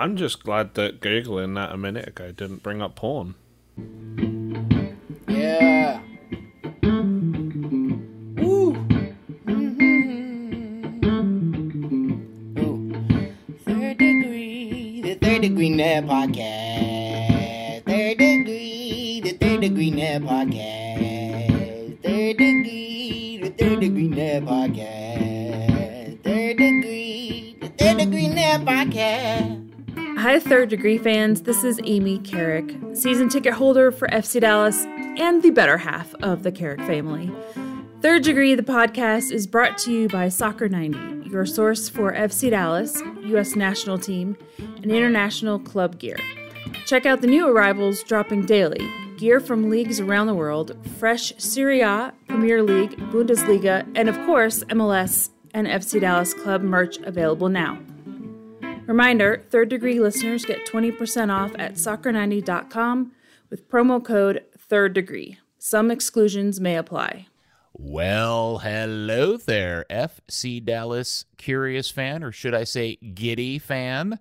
I'm just glad that Googling that a minute ago didn't bring up porn. Degree fans. This is Amy Carrick, season ticket holder for FC Dallas and the better half of the Carrick family. Third Degree, the podcast, is brought to you by Soccer 90, your source for FC Dallas, U.S. national team, and international club gear. Check out the new arrivals dropping daily gear from leagues around the world, fresh Serie A, Premier League, Bundesliga, and of course, MLS and FC Dallas Club merch available now. Reminder third degree listeners get 20% off at soccer90.com with promo code third degree. Some exclusions may apply. Well, hello there, FC Dallas curious fan, or should I say giddy fan.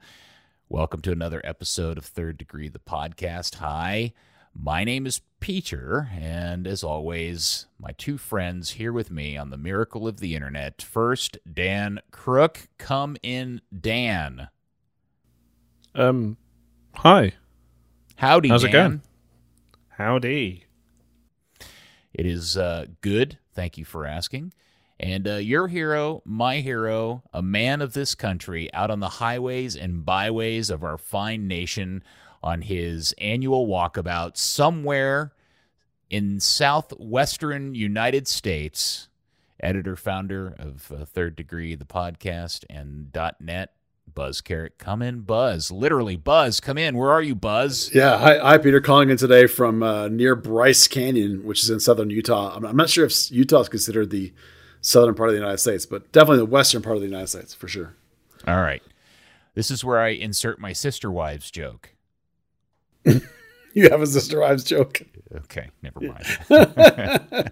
Welcome to another episode of Third Degree, the podcast. Hi, my name is Peter, and as always, my two friends here with me on the miracle of the internet. First, Dan Crook. Come in, Dan. Um, hi. Howdy, How's Dan. it going? Howdy. It is uh, good. Thank you for asking. And uh, your hero, my hero, a man of this country, out on the highways and byways of our fine nation on his annual walkabout somewhere in southwestern United States, editor founder of uh, Third Degree, the podcast, and .net. Buzz Carrick, come in, Buzz. Literally, Buzz, come in. Where are you, Buzz? Yeah, hi, hi, Peter. Calling in today from uh, near Bryce Canyon, which is in southern Utah. I'm, I'm not sure if Utah is considered the southern part of the United States, but definitely the western part of the United States for sure. All right. This is where I insert my sister wives joke. You have a sister wives joke. Okay, never mind.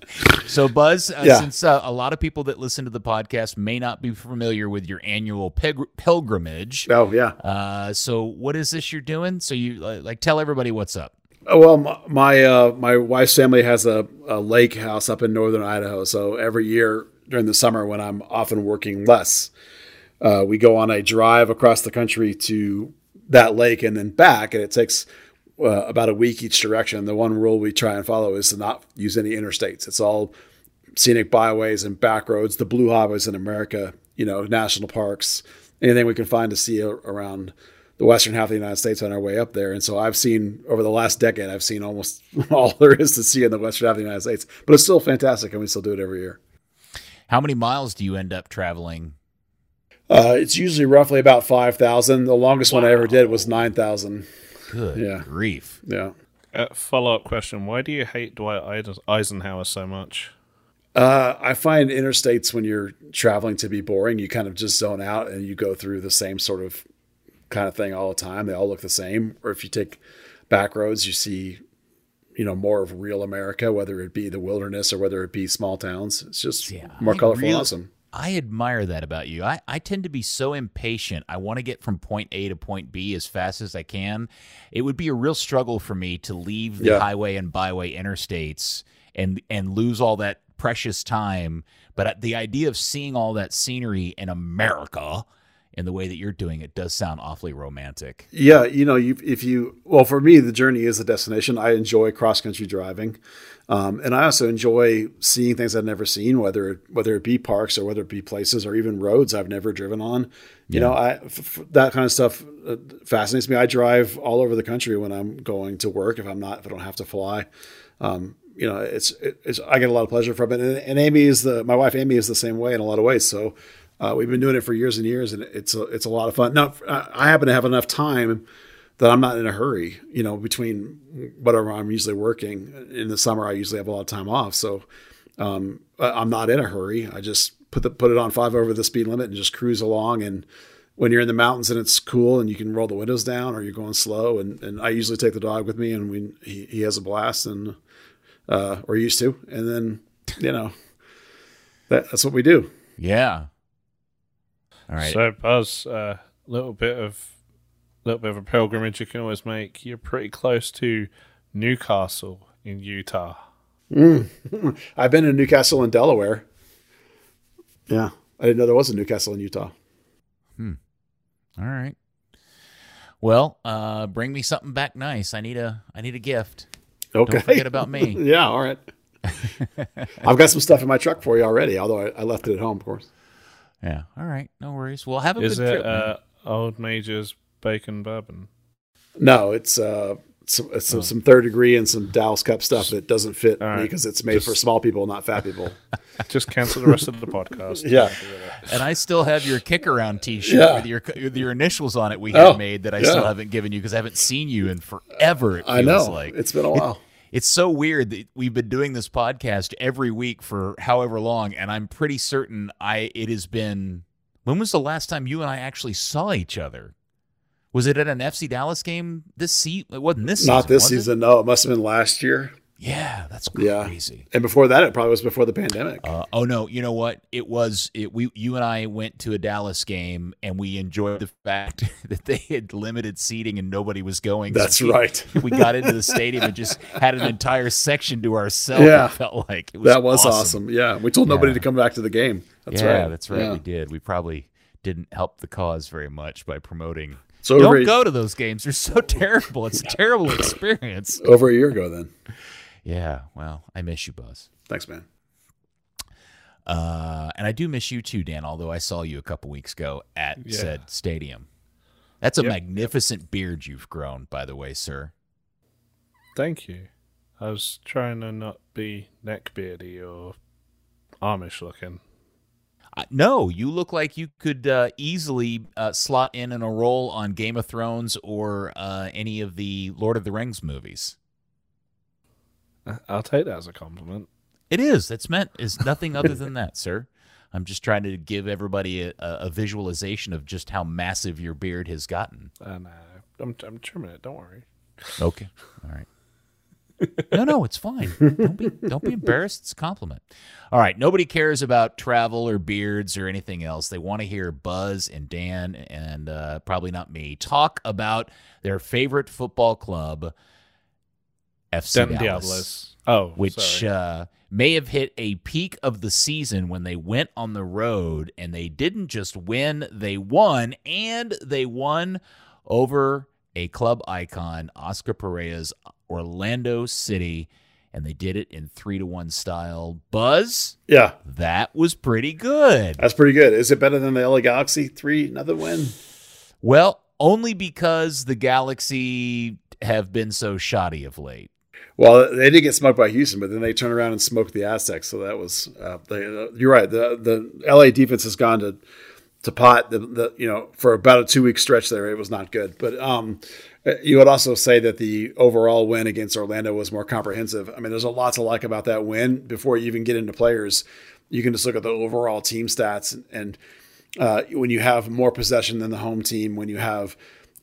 so, Buzz, uh, Yeah. since uh, a lot of people that listen to the podcast may not be familiar with your annual pilgrimage, Oh yeah. uh, so what is this you're doing? So you like tell everybody what's up. Oh, Well, my my, uh, my wife's family has a, a lake house up in northern Idaho. So every year during the summer, when I'm often working less, uh, we go on a drive across the country to that lake and then back, and it takes uh, about a week each direction. The one rule we try and follow is to not use any interstates. It's all scenic byways and back roads, the blue highways in America, you know, national parks, anything we can find to see around the western half of the United States on our way up there. And so I've seen over the last decade, I've seen almost all there is to see in the western half of the United States. But it's still fantastic, and we still do it every year. How many miles do you end up traveling? Uh, it's usually roughly about five thousand. The longest one I ever did was nine thousand. Good Yeah. grief. Yeah. Uh, Follow up question Why do you hate Dwight Eisenhower so much? Uh, I find interstates when you're traveling to be boring. You kind of just zone out and you go through the same sort of kind of thing all the time. They all look the same. Or if you take back roads, you see, you know, more of real America, whether it be the wilderness or whether it be small towns. It's just Yeah, more I colorful really- and awesome. I admire that about you. I, I tend to be so impatient. I want to get from point A to point B as fast as I can. It would be a real struggle for me to leave the Yeah. highway and byway interstates and and lose all that precious time. But the idea of seeing all that scenery in America in the way that you're doing it does sound awfully romantic. Yeah, you know, you, if you well, for me, the journey is the destination. I enjoy cross country driving, um, and I also enjoy seeing things I've never seen, whether it, whether it be parks or whether it be places or even roads I've never driven on. You know, I f- f- that kind of stuff uh, fascinates me. I drive all over the country when I'm going to work. If I'm not, if I don't have to fly, um, you know, it's, it's I get a lot of pleasure from it. And, and Amy is the my wife. Amy is the same way in a lot of ways. So. Uh, we've been doing it for years and years, and it's a, it's a lot of fun. Now, I happen to have enough time that I'm not in a hurry. You know, between whatever I'm usually working in the summer, I usually have a lot of time off, so um, I'm not in a hurry. I just put the put it on five over the speed limit and just cruise along. And when you're in the mountains and it's cool and you can roll the windows down or you're going slow, and, and I usually take the dog with me, and we he, he has a blast, and uh, or used to, and then you know that, that's what we do. Yeah. All right. So, Buzz, a little bit of little bit of a pilgrimage you can always make. You're pretty close to Newcastle in Utah. Mm. I've been in Newcastle in Delaware. Yeah, I didn't know there was a Newcastle in Utah. Hmm. All right. Well, uh, bring me something back nice. I need a I need a gift. Okay. Don't forget about me. yeah, all right. I've got some stuff in my truck for you already, although I, I left it at home, of course. Yeah. All right. No worries. We'll have a Is good it trip. man. uh, Old Major's Bacon Bourbon? No, it's uh, some, it's some, some third degree and some Dallas Cup stuff that doesn't fit me because it's made for small people, not fat people. Just cancel the rest of the podcast. Yeah. and I still have your kick around T-shirt Yeah. with your with your initials on it. We had Oh, made that I yeah. still haven't given you because I haven't seen you in forever. It feels I know. like it's been a while. It's so weird that we've been doing this podcast every week for however long, and I'm pretty certain I it has been. When was the last time you and I actually saw each other? Was it at an FC Dallas game this season? It wasn't this season. not this was it? season. No, it must have been last year. Yeah, that's Yeah. crazy. And before that, it probably was before the pandemic. Uh, oh no! You know what? It was it. We you and I went to a Dallas game, and we enjoyed the fact that they had limited seating and nobody was going. So That's we- right. we got into the stadium and just had an entire section to ourselves. Yeah. it felt like it was that was awesome. Yeah, we told nobody to come back to the game. That's right. yeah, right. that's right. Yeah. We did. We probably didn't help the cause very much by promoting. So Don't go to those games. They're so terrible. It's a terrible experience. over a year ago, then. Yeah. Well, I miss you, Buzz. Thanks, man. Uh, and I do miss you too, Dan. Although I saw you a couple weeks ago at Yeah. said stadium. That's a Yep. magnificent beard you've grown, by the way, sir. Thank you. I was trying to not be neckbeardy or Amish looking. Uh, no, you look like you could uh, easily uh, slot in in a role on Game of Thrones or uh, any of the Lord of the Rings movies. I'll take that as a compliment. It is. It's meant is nothing other than that, sir. I'm just trying to give everybody a, a visualization of just how massive your beard has gotten. Uh, I'm, I'm trimming it. Don't worry. Okay. All right. No, no, it's fine. Don't be don't be embarrassed. It's a compliment. All right. Nobody cares about travel or beards or anything else. They want to hear Buzz and Dan and uh, probably not me talk about their favorite football club, FC Den Dallas Diablos. Oh, which uh, may have hit a peak of the season when they went on the road and they didn't just win, they won, and they won over a club icon, Oscar Pareja's Orlando City, and they did it in three to one style. Buzz, Yeah, that was pretty good. that's pretty good. Is it better than the LA Galaxy three another win? Well, only because the Galaxy have been so shoddy of late. Well, they did get smoked by Houston, but then they turned around and smoked the Aztecs. So that was uh, they, uh, you're right. The the LA defense has gone to to pot. The, the you know for about a two week stretch there, it was not good. But um, you would also say that the overall win against Orlando was more comprehensive. I mean, there's a lot to like about that win. Before you even get into players, you can just look at the overall team stats and. and uh, when you have more possession than the home team, when you have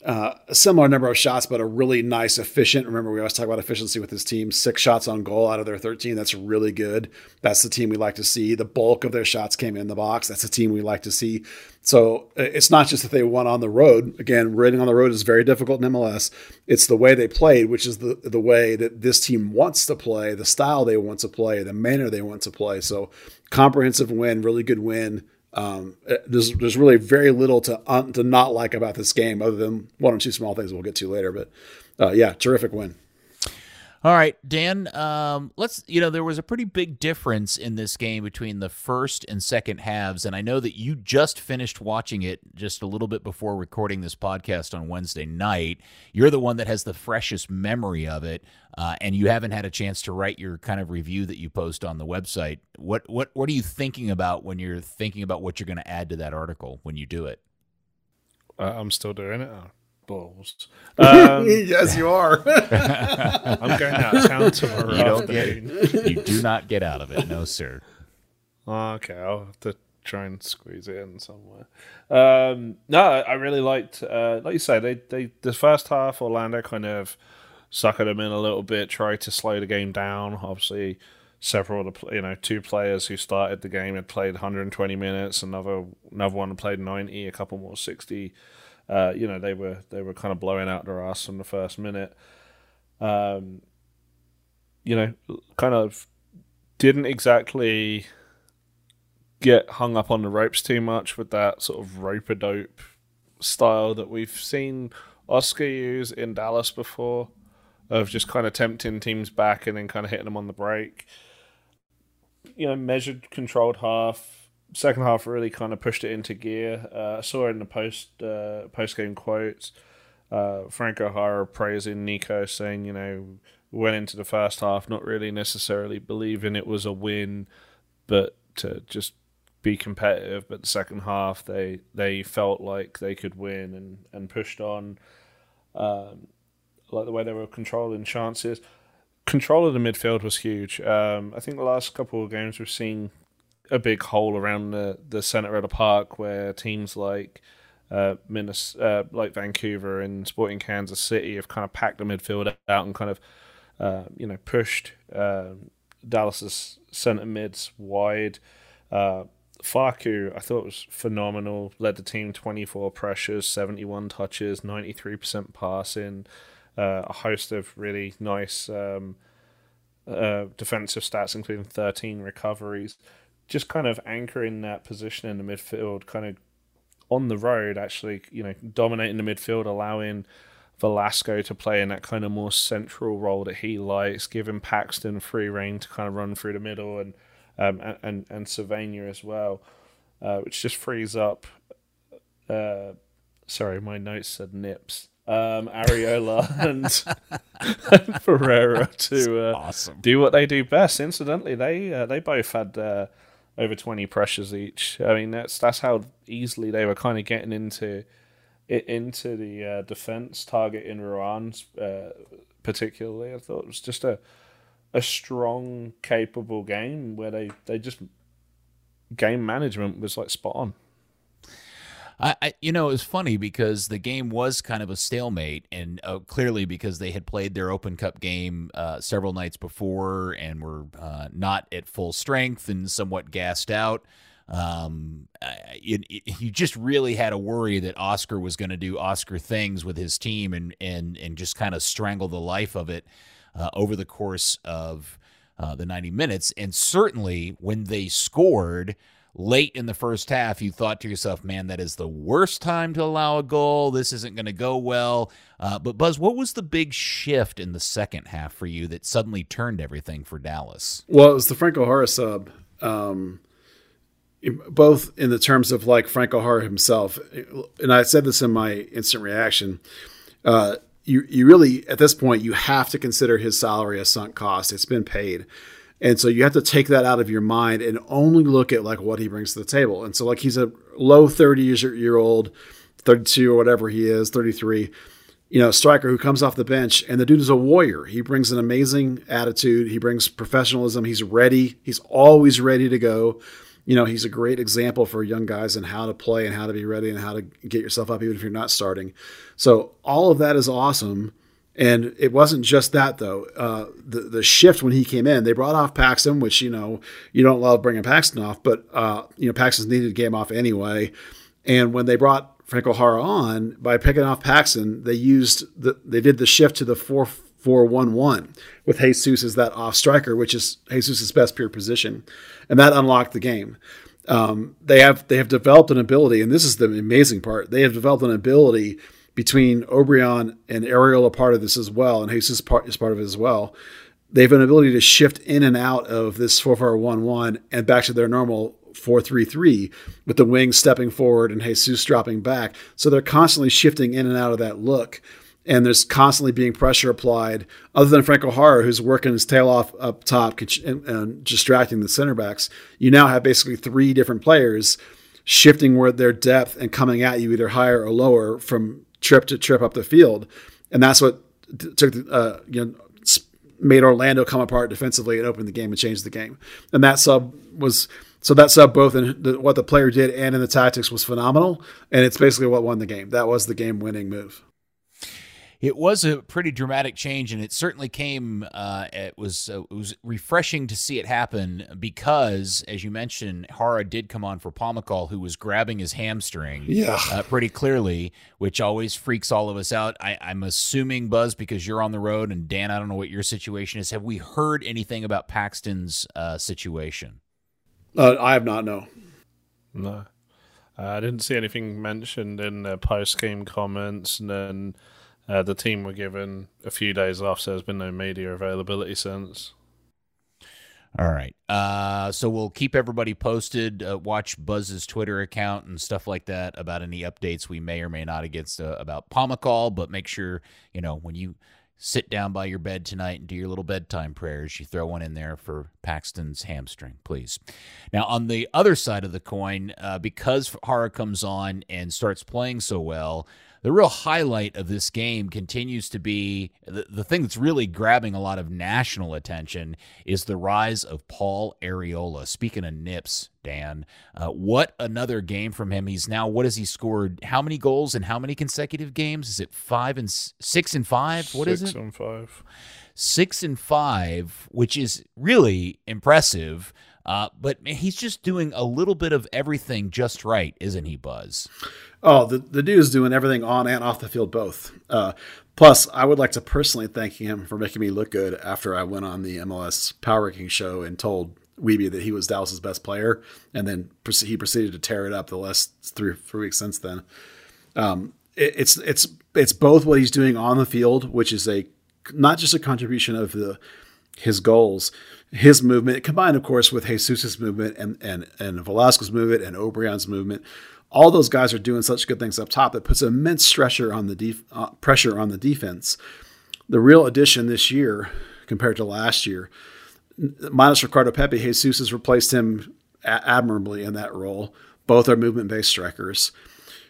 uh, a similar number of shots, but a really nice, efficient. Remember, we always talk about efficiency with this team. Six shots on goal out of their 13. That's really good. That's the team we like to see. The bulk of their shots came in the box. That's the team we like to see. So it's not just that they won on the road. Again, winning on the road is very difficult in MLS. It's the way they played, which is the the way that this team wants to play, the style they want to play, the manner they want to play. So comprehensive win, really good win. Um, there's there's really very little to un, to not like about this game, other than one or two small things we'll get to later. But uh, yeah, terrific win. All right, Dan. Um, let's. You know, there was a pretty big difference in this game between the first and second halves, and I know that you just finished watching it just a little bit before recording this podcast on Wednesday night. You're the one that has the freshest memory of it, uh, and you haven't had a chance to write your kind of review that you post on the website. What what what are you thinking about when you're thinking about what you're going to add to that article when you do it? Uh, I'm still doing it. Balls. Um, yes, you are. I'm going out of town tomorrow You don't get you do not get out of it, no sir. Okay, I'll have to try and squeeze it in somewhere. Um, no, I really liked, uh, like you said, they, they the first half Orlando kind of suckered them in a little bit, tried to slow the game down. Obviously, several of the you know two players who started the game had played 120 minutes, another another one had played 90, a couple more 60. Uh, you know, they were they were kind of blowing out their ass from the first minute. Um, you know, kind of didn't exactly get hung up on the ropes too much with that sort of rope a dope style that we've seen Oscar use in Dallas before, of just kind of tempting teams back and then kind of hitting them on the break. You know, measured, controlled half. Second half really kind of pushed it into gear. Uh, I saw in the post uh, post game quotes. Uh, Franco Jara praising Nico, saying, you know, went into the first half not really necessarily believing it was a win, but to just be competitive. But the second half, they they felt like they could win and and pushed on. Um, like the way they were controlling chances. Control of the midfield was huge. Um, I think the last couple of games we've seen a big hole around the, the center of the park where teams like uh, Minnesota, uh, like Vancouver and Sporting Kansas City have kind of packed the midfield out and kind of uh, you know pushed uh, Dallas's center mids wide. Uh, Facu, I thought was phenomenal. Led the team 24 pressures, 71 touches, 93% passing uh, a host of really nice um, uh, defensive stats, including 13 recoveries. Just kind of anchoring that position in the midfield, kind of on the road, actually, you know, dominating the midfield, allowing Velasco to play in that kind of more central role that he likes, giving Paxton free reign to kind of run through the middle and um, and, and, and Servania as well, uh, which just frees up. Uh, sorry, my notes said nips um, Arriola and Ferreira to uh, awesome. do what they do best. Incidentally, they uh, they both had uh, over twenty pressures each. I mean, that's that's how easily they were kind of getting into it into the uh, defense target in Ruan, uh, particularly. I thought it was just a a strong, capable game where they they just game management was like spot on. I, I, you know, it was funny because the game was kind of a stalemate, and uh, clearly because they had played their Open Cup game uh, several nights before and were uh, not at full strength and somewhat gassed out. Um, you just really had to worry that Oscar was going to do Oscar things with his team and and and just kind of strangle the life of it uh, over the course of uh, the 90 minutes. And certainly when they scored late in the first half, you thought to yourself, man, that is the worst time to allow a goal. This isn't going to go well. Uh, but, Buzz, what was the big shift in the second half for you that suddenly turned everything for Dallas? Well, it was the Franco Jara sub. Um, both in the terms of like Franco Jara himself, and I said this in my instant reaction. Uh, you you really at this point you have to consider his salary a sunk cost. It's been paid. And so you have to take that out of your mind and only look at like what he brings to the table. And so like he's a low 30 year old, 32 or whatever he is, 33, you know, striker who comes off the bench and the dude is a warrior. He brings an amazing attitude. He brings professionalism. He's ready. He's always ready to go. You know, he's a great example for young guys and how to play and how to be ready and how to get yourself up even if you're not starting. So all of that is awesome. And it wasn't just that though. Uh, the the shift when he came in, they brought off Paxton, which you know you don't love bringing Paxton off, but uh, you know Paxton's needed a game off anyway. And when they brought Franco Jara on by picking off Paxton, they used the they did the shift to the four four one one with Jesus as that off striker, which is Jesus's best pure position, and that unlocked the game. Um, they have they have developed an ability, and this is the amazing part. They have developed an ability between Obrian and Ariel are part of this as well, and Jesus part, is part of it as well. They have an ability to shift in and out of this 4 4 1 1 and back to their normal 4 3 3 with the wings stepping forward and Jesus dropping back. So they're constantly shifting in and out of that look. And there's constantly being pressure applied. Other than Franco Jara, who's working his tail off up top and, and distracting the center backs, you now have basically three different players shifting where their depth and coming at you either higher or lower from trip to trip up the field, and that's what took uh, you know made Orlando come apart defensively and open the game and change the game. And that sub was so that sub both in the, what the player did and in the tactics was phenomenal, and it's basically what won the game. That was the game winning move. It was a pretty dramatic change, and it certainly came. Uh, it was uh, it was refreshing to see it happen because, as you mentioned, Jara did come on for Pomykal, who was grabbing his hamstring, Yeah. uh, pretty clearly, which always freaks all of us out. I, I'm assuming Buzz because you're on the road, and Dan, I don't know what your situation is. Have we heard anything about Paxton's uh, situation? Uh, I have not no. No. Uh, I didn't see anything mentioned in the post game comments, and then uh, the team were given a few days off, so there's been no media availability since. All right. Uh, so we'll keep everybody posted. Uh, watch Buzz's Twitter account and stuff like that about any updates we may or may not against uh, about Pomykal. But make sure you know when you sit down by your bed tonight and do your little bedtime prayers, you throw one in there for Paxton's hamstring, please. Now on the other side of the coin, uh, because Jara comes on and starts playing so well. The real highlight of this game continues to be the, the thing that's really grabbing a lot of national attention is the rise of Paul Arriola. Speaking of nips, Dan, uh, what another game from him. He's now, what has he scored? How many goals in how many consecutive games? Is it five and six and five? What is Six it? on five. six and five, which is really impressive. Uh, but he's just doing a little bit of everything just right, isn't he, Buzz? Oh, the, the dude's doing everything on and off the field both. Uh, plus, I would like to personally thank him for making me look good after I went on the MLS Power Ranking show and told Wiebe that he was Dallas's best player, and then he proceeded to tear it up the last three three weeks since then. Um, it, it's it's it's both what he's doing on the field, which is a not just a contribution of the his goals, his movement, combined, of course, with Jesus's movement and and and Velasquez's movement and Obrian's movement. All those guys are doing such good things up top that puts immense pressure on the def- uh, pressure on the defense. The real addition this year compared to last year, minus Ricardo Pepi, Jesus has replaced him a- admirably in that role. Both are movement based strikers.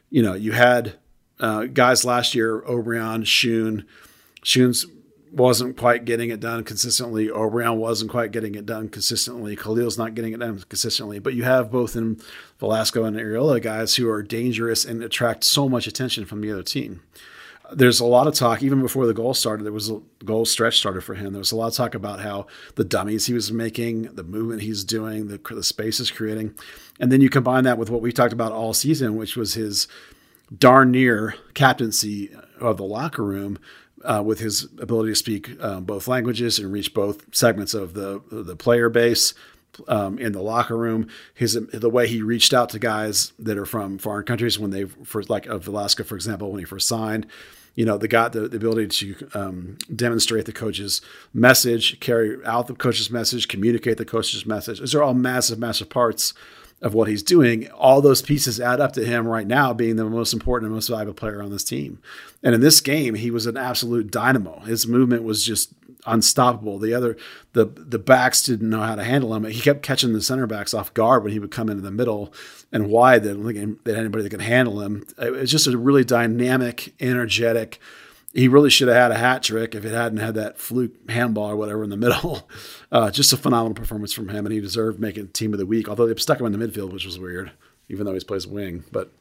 You know, you had uh, guys last year, Obrian, Schön. Schön's wasn't quite getting it done consistently. Obrian wasn't quite getting it done consistently. Khalil's not getting it done consistently. But you have both in Velasco and Arriola guys who are dangerous and attract so much attention from the other team. There's a lot of talk, even before the goal started, there was a goal stretch started for him. There was a lot of talk about how the dummies he was making, the movement he's doing, the, the space he's creating. And then you combine that with what we talked about all season, which was his darn near captaincy of the locker room uh, with his ability to speak um, both languages and reach both segments of the the player base um, in the locker room. His the way he reached out to guys that are from foreign countries when they first, like of Velasco, for example, when he first signed. You know, they got the, the ability to um, demonstrate the coach's message, carry out the coach's message, communicate the coach's message. Those are all massive, massive parts of what he's doing. All those pieces add up to him right now being the most important and most valuable player on this team. And in this game, he was an absolute dynamo. His movement was just unstoppable. The other the the backs didn't know how to handle him. He kept catching the center backs off guard when he would come into the middle and wide. They didn't think that anybody that could handle him. It was just a really dynamic, energetic. He really should have had a hat trick if it hadn't had that fluke handball or whatever in the middle. Uh, just a phenomenal performance from him, and he deserved making team of the week. Although they stuck him in the midfield, which was weird, even though he plays wing. But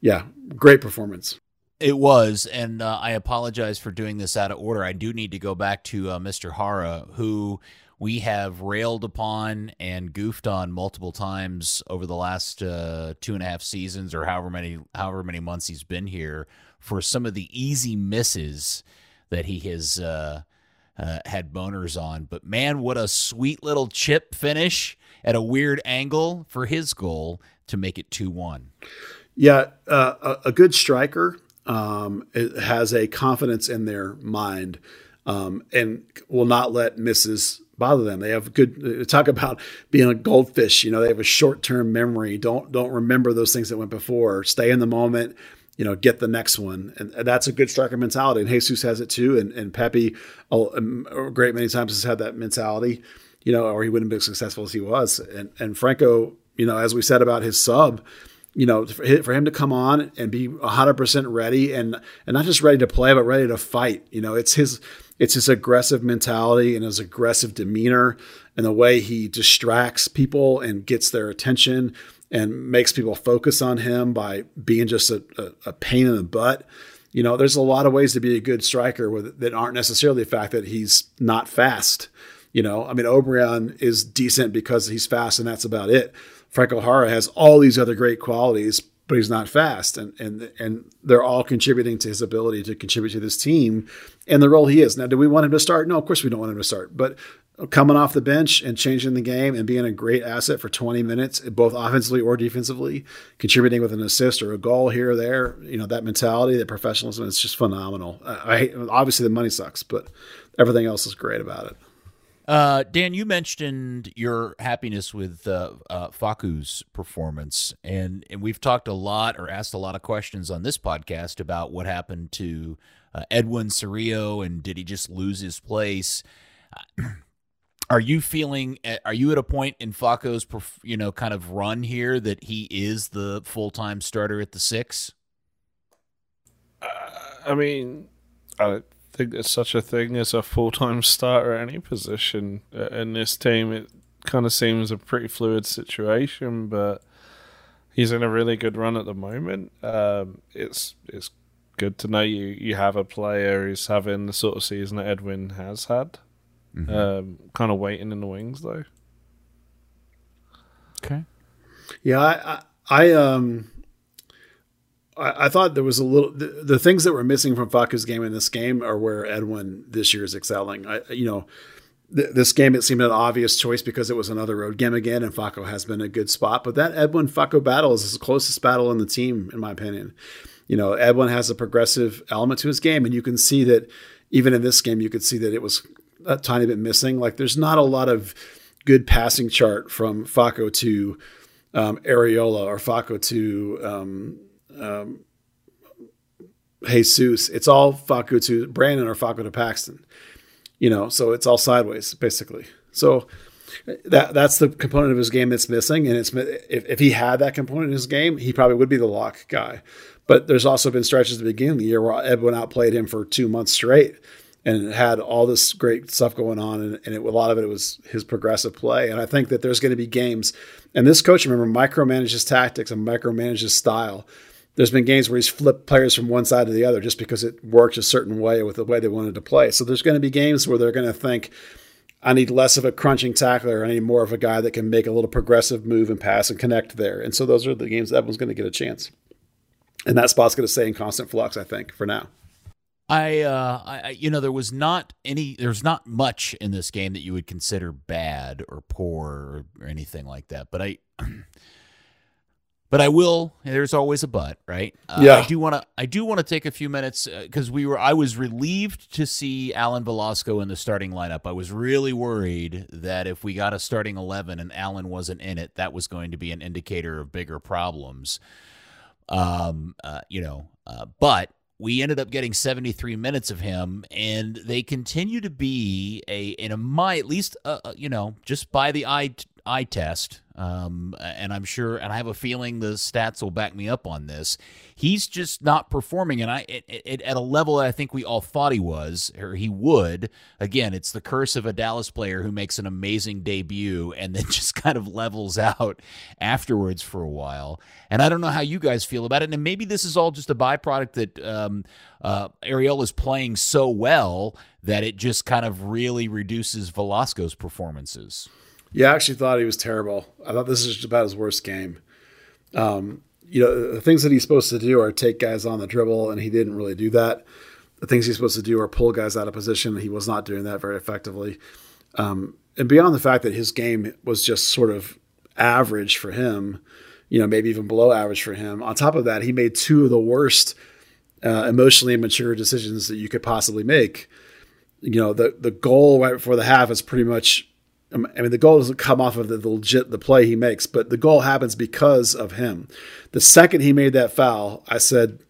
yeah, great performance. It was, and uh, I apologize for doing this out of order. I do need to go back to uh, Mr. Jara, who we have railed upon and goofed on multiple times over the last uh, two and a half seasons, or however many however many months he's been here, for some of the easy misses that he has uh, uh, had boners on. But man, what a sweet little chip finish at a weird angle for his goal to make it two one. Yeah, uh, a, good striker um, has a confidence in their mind um, and will not let misses bother them. They have good talk about being a goldfish. You know, they have a short term memory. Don't don't remember those things that went before. Stay in the moment. You know, get the next one, and, that's a good striker mentality. And Jesus has it too, and and Pepi, a, um, a great many times has had that mentality. You know, or he wouldn't be as successful as he was. And and Franco, you know, as we said about his sub, you know, for him to come on and be 100% ready and and not just ready to play but ready to fight. You know, it's his it's his aggressive mentality and his aggressive demeanor and the way he distracts people and gets their attention and makes people focus on him by being just a, a, a pain in the butt. You know, there's a lot of ways to be a good striker with, that aren't necessarily the fact that he's not fast. You know, I mean, Obrian is decent because he's fast, and that's about it. Franco Jara has all these other great qualities, but he's not fast, and and and they're all contributing to his ability to contribute to this team and the role he is. Now, do we want him to start? No, of course we don't want him to start, but coming off the bench and changing the game and being a great asset for 20 minutes, both offensively or defensively, contributing with an assist or a goal here or there. You know that mentality, that professionalism, is just phenomenal. I, obviously the money sucks, but everything else is great about it. Uh, Dan, you mentioned your happiness with uh, uh, Facu's performance, and, and we've talked a lot or asked a lot of questions on this podcast about what happened to uh, Edwin Cerrillo and did he just lose his place? Are you feeling? Are you at a point in Facu's, you know, kind of run here that he is the full time starter at the six? Uh, I mean, I don't think there's such a thing as a full time starter at any position uh, in this team. It kind of seems a pretty fluid situation, but he's in a really good run at the moment. Um, it's it's good to know you you have a player who's having the sort of season that Edwin has had. Mm-hmm. Um, kind of waiting in the wings though. Okay. Yeah, I, I, I um, I, I, thought there was a little the, the, things that were missing from Facu's game in this game are where Edwin this year is excelling. I, you know, th- this game it seemed an obvious choice because it was another road game again, and Facu has been a good spot. But that Edwin Facu battle is the closest battle in the team, in my opinion. You know, Edwin has a progressive element to his game, and you can see that even in this game, you could see that it was a tiny bit missing. Like there's not a lot of good passing chart from Facu to um, Arriola or Facu to um, um, Jesus. It's all Facu to Brandon or Facu to Paxton. You know, so it's all sideways basically. So that that's the component of his game that's missing. And it's if, if he had that component in his game, he probably would be the lock guy. But there's also been stretches at the beginning of the year where Edwin outplayed him for two months straight and had all this great stuff going on. And, and it, a lot of it was his progressive play. And I think that there's going to be games. And this coach, remember, micromanages tactics and micromanages style. There's been games where he's flipped players from one side to the other just because it worked a certain way with the way they wanted to play. So there's going to be games where they're going to think, I need less of a crunching tackler. I need more of a guy that can make a little progressive move and pass and connect there. And so those are the games that everyone's going to get a chance. And that spot's going to stay in constant flux, I think, for now. I, uh, I, you know, there was not any, there's not much in this game that you would consider bad or poor or, or anything like that. But I, but I will. There's always a but, right? Uh, yeah. I do want to. I do want to take a few minutes because uh, we were. I was relieved to see Alan Velasco in the starting lineup. I was really worried that if we got a starting eleven and Alan wasn't in it, that was going to be an indicator of bigger problems. Um, uh, you know, uh, but we ended up getting 73 minutes of him and they continue to be a in a my at least uh, uh you know just by the eye eye test um, and I'm sure, and I have a feeling the stats will back me up on this. He's just not performing, and I it, it, at a level that I think we all thought he was, or he would. Again, it's the curse of a Dallas player who makes an amazing debut and then just kind of levels out afterwards for a while. And I don't know how you guys feel about it, and maybe this is all just a byproduct that um, uh, Arriola is playing so well that it just kind of really reduces Velasco's performances. Yeah, I actually thought he was terrible. I thought this is just about his worst game. Um, you know, the things that he's supposed to do are take guys on the dribble, and he didn't really do that. The things he's supposed to do are pull guys out of position. He was not doing that very effectively. Um, and beyond the fact that his game was just sort of average for him, you know, maybe even below average for him. On top of that, he made two of the worst uh, emotionally immature decisions that you could possibly make. You know, the the goal right before the half is pretty much Um, I mean, the goal doesn't come off of the, the, legit the play he makes, but the goal happens because of him. The second he made that foul, I said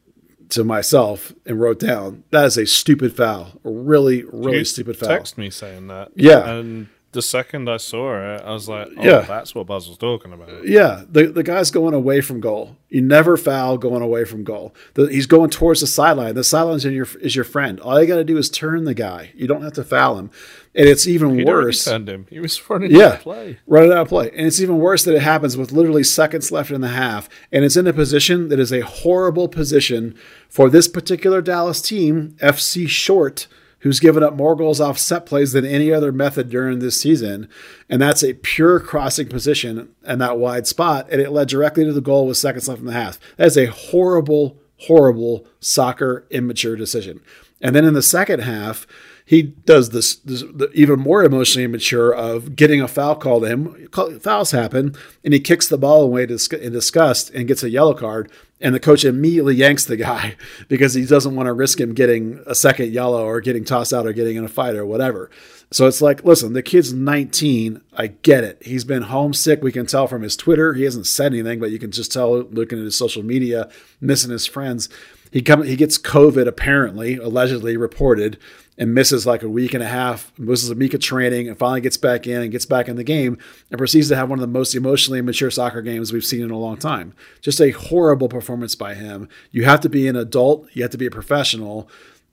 to myself and wrote down that is a stupid foul, a really, really you stupid foul. Text me saying that, yeah. And the second I saw it, I was like, oh, Yeah. that's what Buzz was talking about. Yeah, the the guy's going away from goal. You never foul going away from goal. The, he's going towards the sideline. The sideline is your is your friend. All you got to do is turn the guy. You don't have to foul him. And it's even He'd worse. turned him. He was running Yeah. out of play. Run it out of play. And it's even worse that it happens with literally seconds left in the half. And it's in a position that is a horrible position for this particular Dallas team, FC Short, who's given up more goals off set plays than any other method during this season. And that's a pure crossing position and that wide spot. And it led directly to the goal with seconds left in the half. That is a horrible, horrible soccer immature decision. And then in the second half, he does this, this the even more emotionally immature of getting a foul called to him. Fouls happen, and he kicks the ball away in disgust and gets a yellow card. And the coach immediately yanks the guy because he doesn't want to risk him getting a second yellow or getting tossed out or getting in a fight or whatever. So it's like, listen, the kid's 19. I get it. He's been homesick. We can tell from his Twitter. He hasn't said anything, but you can just tell looking at his social media, missing his friends. He come he gets COVID apparently, allegedly reported, and misses like a week and a half, misses a week of training, and finally gets back in and gets back in the game and proceeds to have one of the most emotionally mature soccer games we've seen in a long time. Just a horrible performance by him. You have to be an adult, you have to be a professional.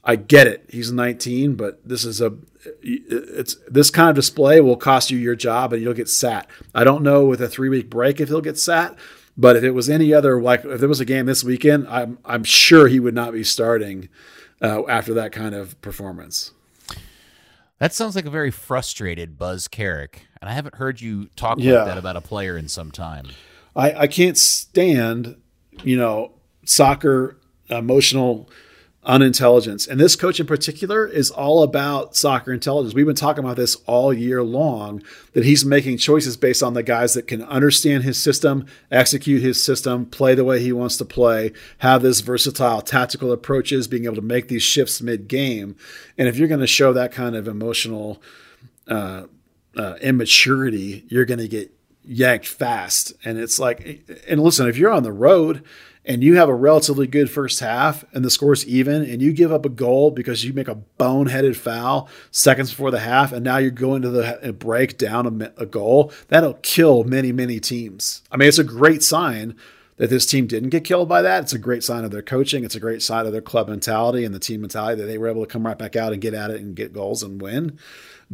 I get it. He's 19, but this is a it's this kind of display will cost you your job and you'll get sat. I don't know with a 3-week break if he'll get sat, but if it was any other like if there was a game this weekend, I'm I'm sure he would not be starting uh, after that kind of performance. That sounds like a very frustrated Buzz Carrick, and I haven't heard you talk Yeah. like that about a player in some time. I, I can't stand, you know, soccer emotional unintelligence. And this coach in particular is all about soccer intelligence. We've been talking about this all year long that he's making choices based on the guys that can understand his system, execute his system, play the way he wants to play, have this versatile tactical approaches, being able to make these shifts mid game. And if you're going to show that kind of emotional uh, immaturity, you're going to get yanked fast. And it's like, and listen, if you're on the road and you have a relatively good first half and the score's even and you give up a goal because you make a boneheaded foul seconds before the half and now you're going to the break down a, a goal, that'll kill many, many teams. I mean, it's a great sign that this team didn't get killed by that. It's a great sign of their coaching. It's a great sign of their club mentality and the team mentality that they were able to come right back out and get at it and get goals and win.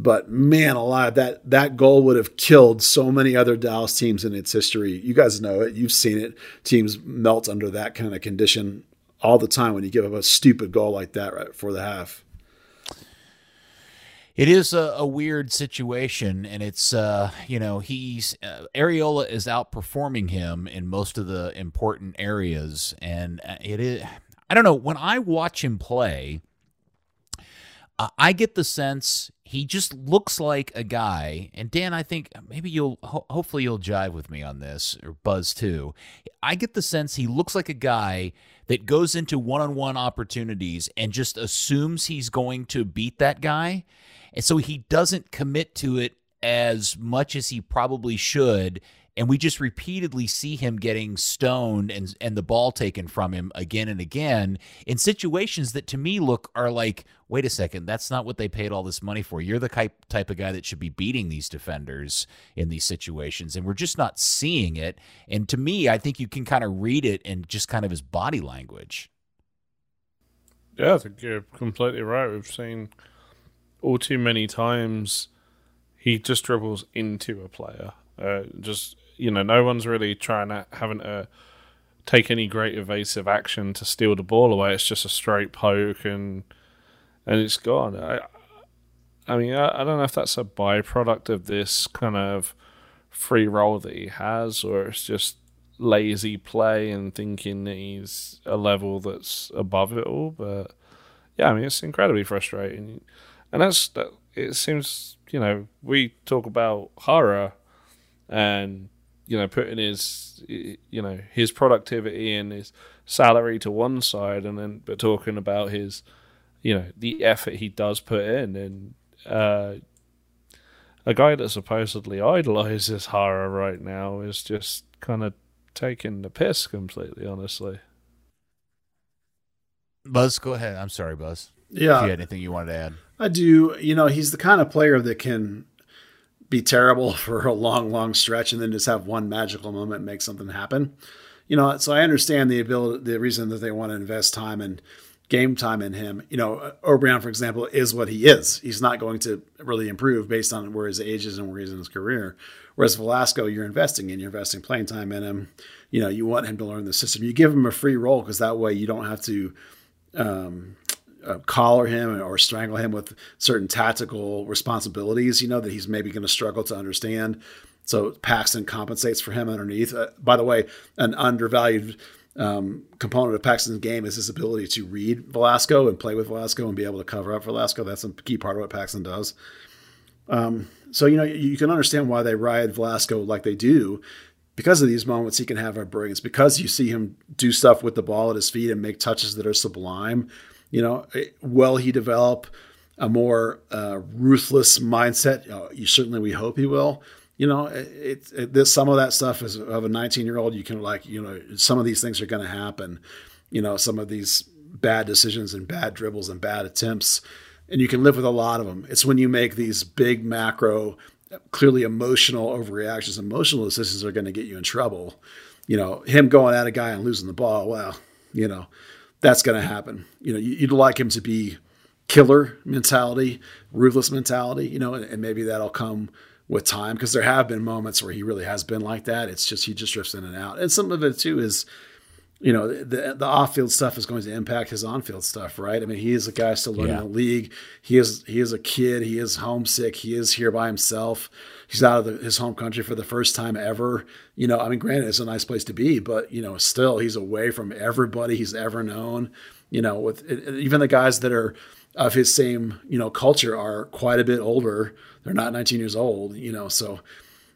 But man alive, that that goal would have killed so many other Dallas teams in its history. You guys know it. You've seen it. Teams melt under that kind of condition all the time when you give up a stupid goal like that right before the half. It is a, a weird situation, and it's uh, you know he's uh, Arriola is outperforming him in most of the important areas, and uh, it is. I don't know when I watch him play. I get the sense he just looks like a guy. And Dan, I think maybe you'll ho- hopefully you'll jive with me on this or Buzz too. I get the sense he looks like a guy that goes into one-on-one opportunities and just assumes he's going to beat that guy. And so he doesn't commit to it as much as he probably should. And we just repeatedly see him getting stoned and and the ball taken from him again and again in situations that to me look are like, wait a second, that's not what they paid all this money for. You're the type type of guy that should be beating these defenders in these situations, and we're just not seeing it. And to me, I think you can kind of read it in just kind of his body language. Yeah, I think you're completely right. We've seen all too many times he just dribbles into a player. Uh, just you know, no one's really trying to having to take any great evasive action to steal the ball away. It's just a straight poke and and it's gone. I, I mean, I, I don't know if that's a byproduct of this kind of free role that he has, or it's just lazy play and thinking that he's a level that's above it all. But yeah, I mean, it's incredibly frustrating, and that's that. It seems you know we talk about Jara and you know putting his you know his productivity and his salary to one side, and then but talking about his you know the effort he does put in, and uh, a guy that supposedly idolizes Jara right now is just kind of taking the piss completely, honestly. Buzz, go ahead. I'm sorry, Buzz. Yeah. If you had anything you wanted to add. I do. You know, he's the kind of player that can be terrible for a long, long stretch and then just have one magical moment make something happen. You know, so I understand the ability, the reason that they want to invest time and game time in him. You know, Obrian, for example, is what he is. He's not going to really improve based on where his age is and where he's in his career. Whereas Velasco, you're investing in, you're investing playing time in him. You know, you want him to learn the system. You give him a free role because that way you don't have to um, uh, collar him or strangle him with certain tactical responsibilities, you know, that he's maybe going to struggle to understand. So Paxton compensates for him underneath. Uh, by the way, an undervalued um, component of Paxton's game is his ability to read Velasco and play with Velasco and be able to cover up Velasco. That's a key part of what Paxton does. Um, so, you know, you can understand why they ride Velasco like they do because of these moments he can have a brilliance, because you see him do stuff with the ball at his feet and make touches that are sublime. You know, will he develop a more uh, ruthless mindset? Uh, you certainly we hope he will. You know, it, it, this some of that stuff is of a 19 year old. You can like, you know, some of these things are going to happen. You know, some of these bad decisions and bad dribbles and bad attempts, and you can live with a lot of them. It's when you make these big macro, clearly emotional overreactions. Emotional decisions are going to get you in trouble. You know, him going at a guy and losing the ball. Well, you know, that's going to happen. You know, you'd like him to be killer mentality, ruthless mentality, you know, and, and maybe that'll come with time because there have been moments where he really has been like that. It's just he just drifts in and out, and some of it too is, you know, the the off field stuff is going to impact his on field stuff, right? I mean, he is a guy still learning yeah. the league. He is he is a kid. He is homesick. He is here by himself. He's out of the, his home country for the first time ever. You know, I mean, granted, it's a nice place to be, but you know, still he's away from everybody he's ever known. You know, with even the guys that are of his same you know culture are quite a bit older. They're not 19 years old. You know, so.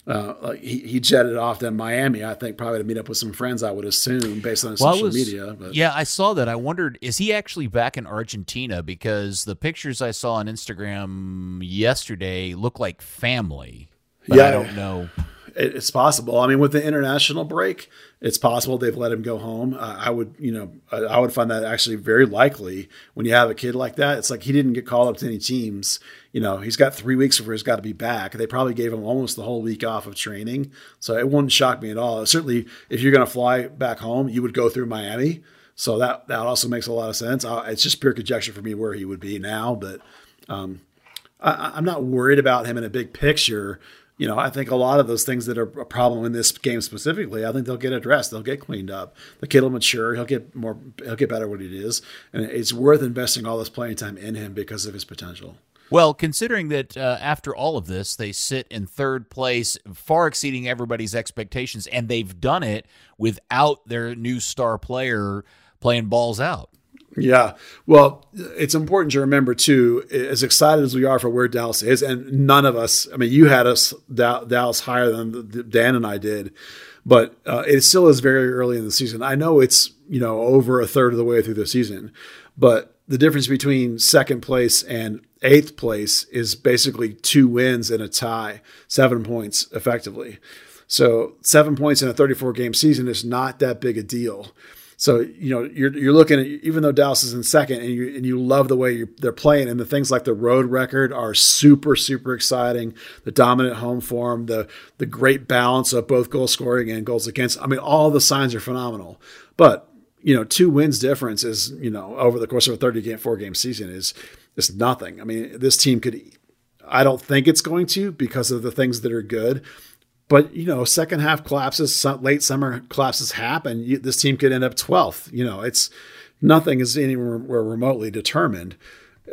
Uh, he, he jetted off to Miami, I think, probably to meet up with some friends. I would assume, based on his well, social was, media. But. Yeah, I saw that. I wondered, is he actually back in Argentina? Because the pictures I saw on Instagram yesterday look like family. Yeah, I don't know. It's possible. I mean, with the international break, it's possible they've let him go home. Uh, I would, you know, I, would find that actually very likely when you have a kid like that. It's like he didn't get called up to any teams. You know, he's got three weeks before he's got to be back. They probably gave him almost the whole week off of training, so it wouldn't shock me at all. Certainly, if you're going to fly back home, you would go through Miami. So that that also makes a lot of sense. Uh, it's just pure conjecture for me where he would be now, but um, I, I'm not worried about him in a big picture you know, I think a lot of those things that are a problem in this game specifically, I think they'll get addressed. They'll get cleaned up. The kid will mature. He'll get more. He'll get better what it is, and it's worth investing all this playing time in him because of his potential. Well, considering that uh, after all of this, they sit in third place, far exceeding everybody's expectations, and they've done it without their new star player playing balls out. Yeah. Well, it's important to remember too, as excited as we are for where Dallas is, and none of us, I mean, you had us Dallas higher than Dan and I did, but uh, it still is very early in the season. I know it's, you know, over a third of the way through the season, but the difference between second place and eighth place is basically two wins and a tie, seven points effectively. So seven points in a 34 game season is not that big a deal. So you know you're you're looking at even though Dallas is in second and you and you love the way they're playing and the things like the road record are super super exciting. The dominant home form, the the great balance of both goal scoring and goals against. I mean, all the signs are phenomenal. But you know, two wins difference is you know over the course of a thirty game four game season is is nothing. I mean, this team could. I don't think it's going to because of the things that are good. But you know, second half collapses, late summer collapses happen. You, this team could end up 12th. You know, it's nothing is anywhere remotely determined,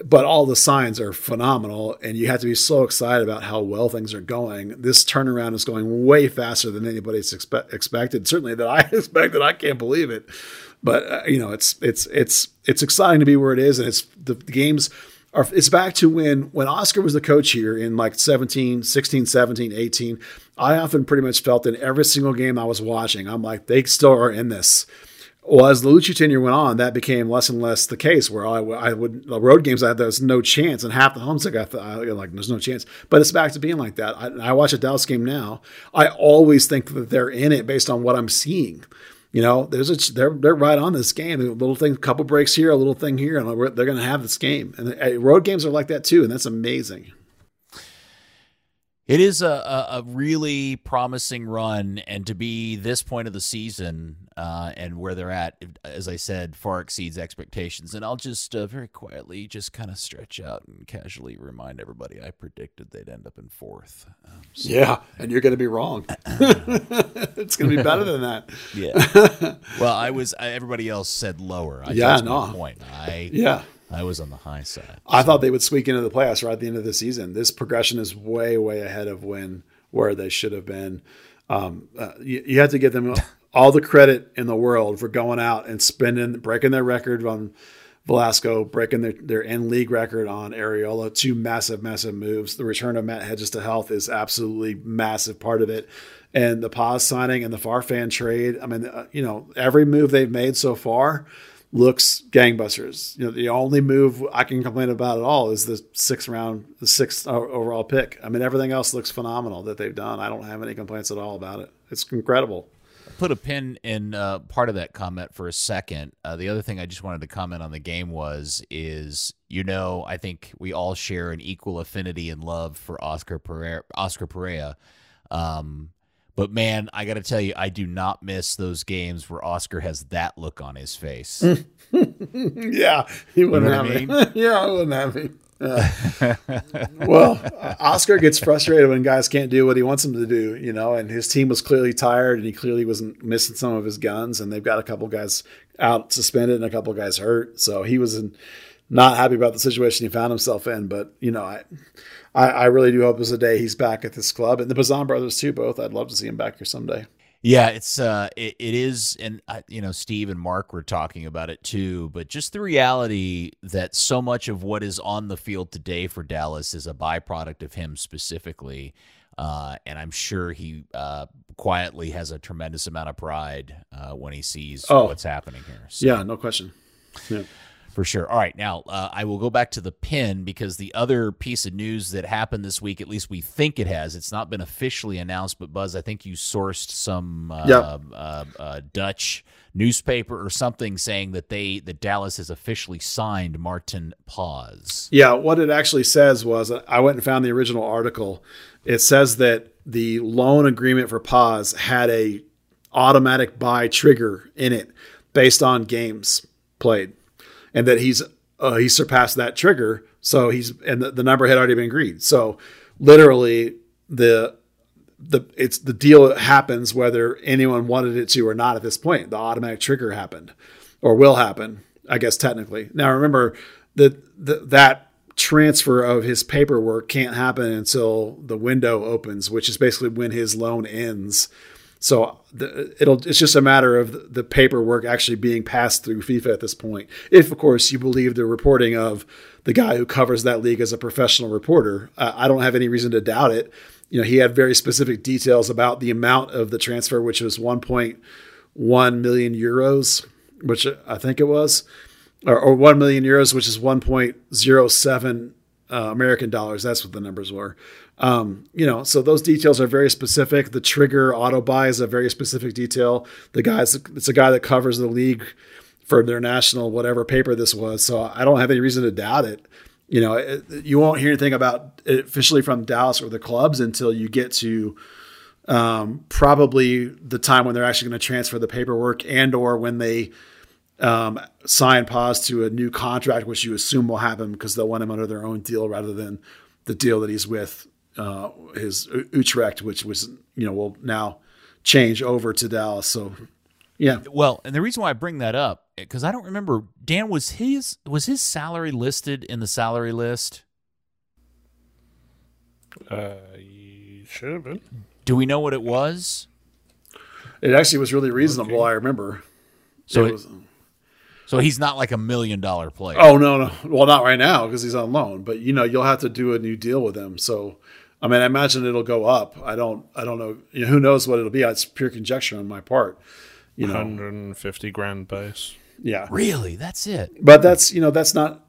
but all the signs are phenomenal, and you have to be so excited about how well things are going. This turnaround is going way faster than anybody's expe- expected. Certainly, that I expected. I can't believe it, but uh, you know, it's it's it's it's exciting to be where it is, and it's the, the games it's back to when when Oscar was the coach here in like 17, 16, 17, 18. I often pretty much felt in every single game I was watching, I'm like, they still are in this. Well, as the Luchi tenure went on, that became less and less the case. Where I, I would the road games, I had there was no chance, and half the homes I got, I, like there's no chance. But it's back to being like that. I, I watch a Dallas game now. I always think that they're in it based on what I'm seeing. You know, there's a they're they're right on this game. A little thing, couple breaks here, a little thing here, and they're going to have this game. And uh, road games are like that too, and that's amazing. It is a, a, really promising run, and to be this point of the season uh, and where they're at, as I said, far exceeds expectations. And I'll just uh, very quietly just kind of stretch out and casually remind everybody I predicted they'd end up in fourth. Um, so, yeah, and you're going to be wrong. it's going to be better than that. yeah. Well, I was. I, everybody else said lower. I, yeah, no point. I yeah. I was on the high side. So. I thought they would squeak into the playoffs right at the end of the season. This progression is way, way ahead of when where they should have been. Um, uh, you, you have to give them all the credit in the world for going out and spending, breaking their record on Velasco, breaking their, their in league record on Arriola. Two massive, massive moves. The return of Matt Hedges to health is absolutely massive part of it. And the Paes signing and the Farfan trade. I mean, uh, you know, every move they've made so far looks gangbusters. You know, the only move I can complain about at all is the sixth round, the sixth overall pick. I mean, everything else looks phenomenal that they've done. I don't have any complaints at all about it. It's incredible. Put a pin in uh, part of that comment for a second. Uh, the other thing I just wanted to comment on the game was is you know I think we all share an equal affinity and love for Oscar Pareja. Oscar Pareja. Um, but man, I got to tell you, I do not miss those games where Oscar has that look on his face. yeah, he wouldn't have I mean? me. yeah, I wouldn't have me. well, Oscar gets frustrated when guys can't do what he wants them to do, you know, and his team was clearly tired and he clearly wasn't missing some of his guns and they've got a couple guys out suspended and a couple guys hurt. So he was in, not happy about the situation he found himself in, but you know, I I, I really do hope there's a day he's back at this club, and the Bazan brothers too. Both, I'd love to see him back here someday. Yeah, it's uh, it, it is, and you know, Steve and Mark were talking about it too. But just the reality that so much of what is on the field today for Dallas is a byproduct of him specifically, uh, and I'm sure he uh, quietly has a tremendous amount of pride uh, when he sees oh, what's happening here. So. Yeah, no question. Yeah for sure. All right, now uh, I will go back to the pin because the other piece of news that happened this week, at least we think it has, it's not been officially announced, but Buzz, I think you sourced some uh, yep. uh, uh Dutch newspaper or something saying that they that Dallas has officially signed Martin Paes. Yeah, what it actually says was I went and found the original article. It says that the loan agreement for Paes had a automatic buy trigger in it based on games played and that he's uh, he surpassed that trigger. So he's and the, the number had already been agreed. So literally the the it's the deal happens whether anyone wanted it to or not at this point. The automatic trigger happened or will happen, I guess technically. Now remember that that transfer of his paperwork can't happen until the window opens, which is basically when his loan ends. So the, it'll it's just a matter of the paperwork actually being passed through FIFA at this point. If of course you believe the reporting of the guy who covers that league as a professional reporter, uh, I don't have any reason to doubt it. You know, he had very specific details about the amount of the transfer, which was 1.1 million euros, which I think it was, or, or 1 million euros, which is 1.07 uh, American dollars. That's what the numbers were. Um, you know, so those details are very specific. The trigger auto buy is a very specific detail. The guy's it's a guy that covers the league for their national whatever paper this was. So I don't have any reason to doubt it. You know, it, you won't hear anything about it officially from Dallas or the clubs until you get to um, probably the time when they're actually going to transfer the paperwork and or when they um, sign Paes to a new contract, which you assume will happen because they'll want him under their own deal rather than the deal that he's with uh, his Utrecht, which was you know will now change over to Dallas. So yeah. Well, and the reason why I bring that up because I don't remember Dan was his was his salary listed in the salary list. Uh, should have been. Do we know what it was? It actually was really reasonable. Okay. I remember. So it, was, so he's not like a million dollar player. Oh no, no. Well, not right now because he's on loan. But you know, you'll have to do a new deal with him. So I mean, I imagine it'll go up. I don't. I don't know. You know who knows what it'll be? It's pure conjecture on my part. You know, 150 grand base. Yeah, really, that's it. But that's you know that's not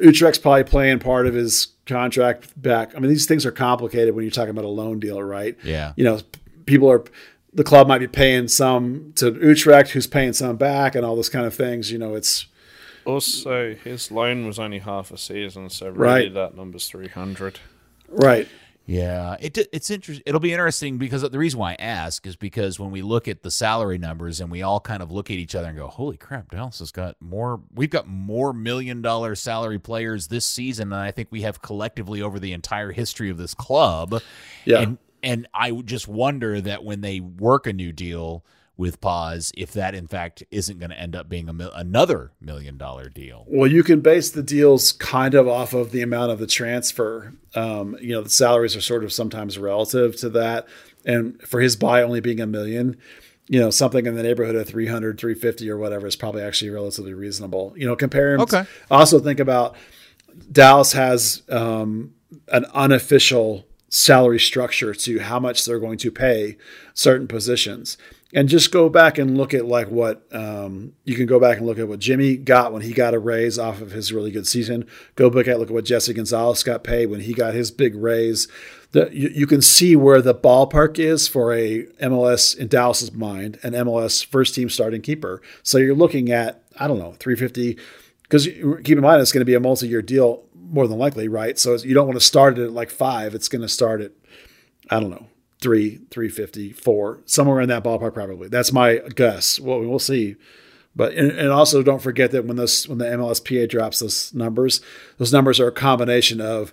Utrecht's probably playing part of his contract back. I mean, these things are complicated when you're talking about a loan deal, right? Yeah. You know, people are the club might be paying some to Utrecht, who's paying some back, and all those kind of things. You know, it's also his loan was only half a season, so really right. that number's 300. Right. Yeah, it it's interesting. It'll be interesting because the reason why I ask is because when we look at the salary numbers and we all kind of look at each other and go, "Holy crap, Dallas has got more. We've got more million dollar salary players this season than I think we have collectively over the entire history of this club." Yeah. and and I just wonder that when they work a new deal with Paes, if that in fact isn't going to end up being a mil- another million dollar deal. Well, you can base the deals kind of off of the amount of the transfer. Um, you know, the salaries are sort of sometimes relative to that. And for his buy only being a million, you know, something in the neighborhood of 300, 350 or whatever is probably actually relatively reasonable. You know, compare him. Okay. Also think about Dallas has um, an unofficial salary structure to how much they're going to pay certain positions. And just go back and look at like what um, you can go back and look at what Jimmy got when he got a raise off of his really good season. Go back at look at what Jesse Gonzalez got paid when he got his big raise. The, you, you can see where the ballpark is for a MLS in Dallas's mind, an MLS first team starting keeper. So you're looking at I don't know 350 because keep in mind it's going to be a multi-year deal more than likely, right? So you don't want to start it at like five. It's going to start at I don't know three, three fifty, four, somewhere in that ballpark probably. That's my guess. Well, we'll see. But and, and also don't forget that when those when the MLSPA drops those numbers, those numbers are a combination of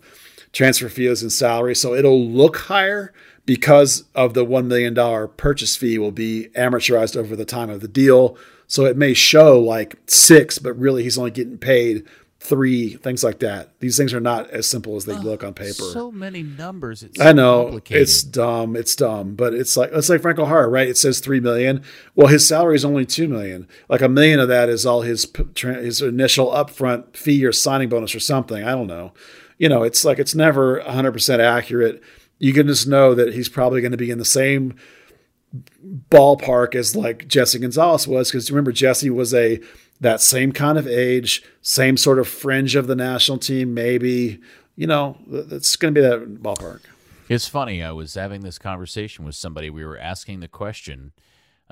transfer fees and salary. So it'll look higher because of the one million dollar purchase fee will be amortized over the time of the deal. So it may show like six, but really he's only getting paid three, things like that. These things are not as simple as they look on paper. So many numbers. It's I know complicated. it's dumb. It's dumb, but it's like it's like Franco Jara, right? It says three million. Well, his salary is only two million. Like a million of that is all his his initial upfront fee or signing bonus or something. I don't know. You know, it's like it's never hundred percent accurate. You can just know that he's probably going to be in the same ballpark as like Jesse Gonzalez was because remember Jesse was a that same kind of age, same sort of fringe of the national team, maybe. You know, it's going to be that ballpark. It's funny. I was having this conversation with somebody. We were asking the question,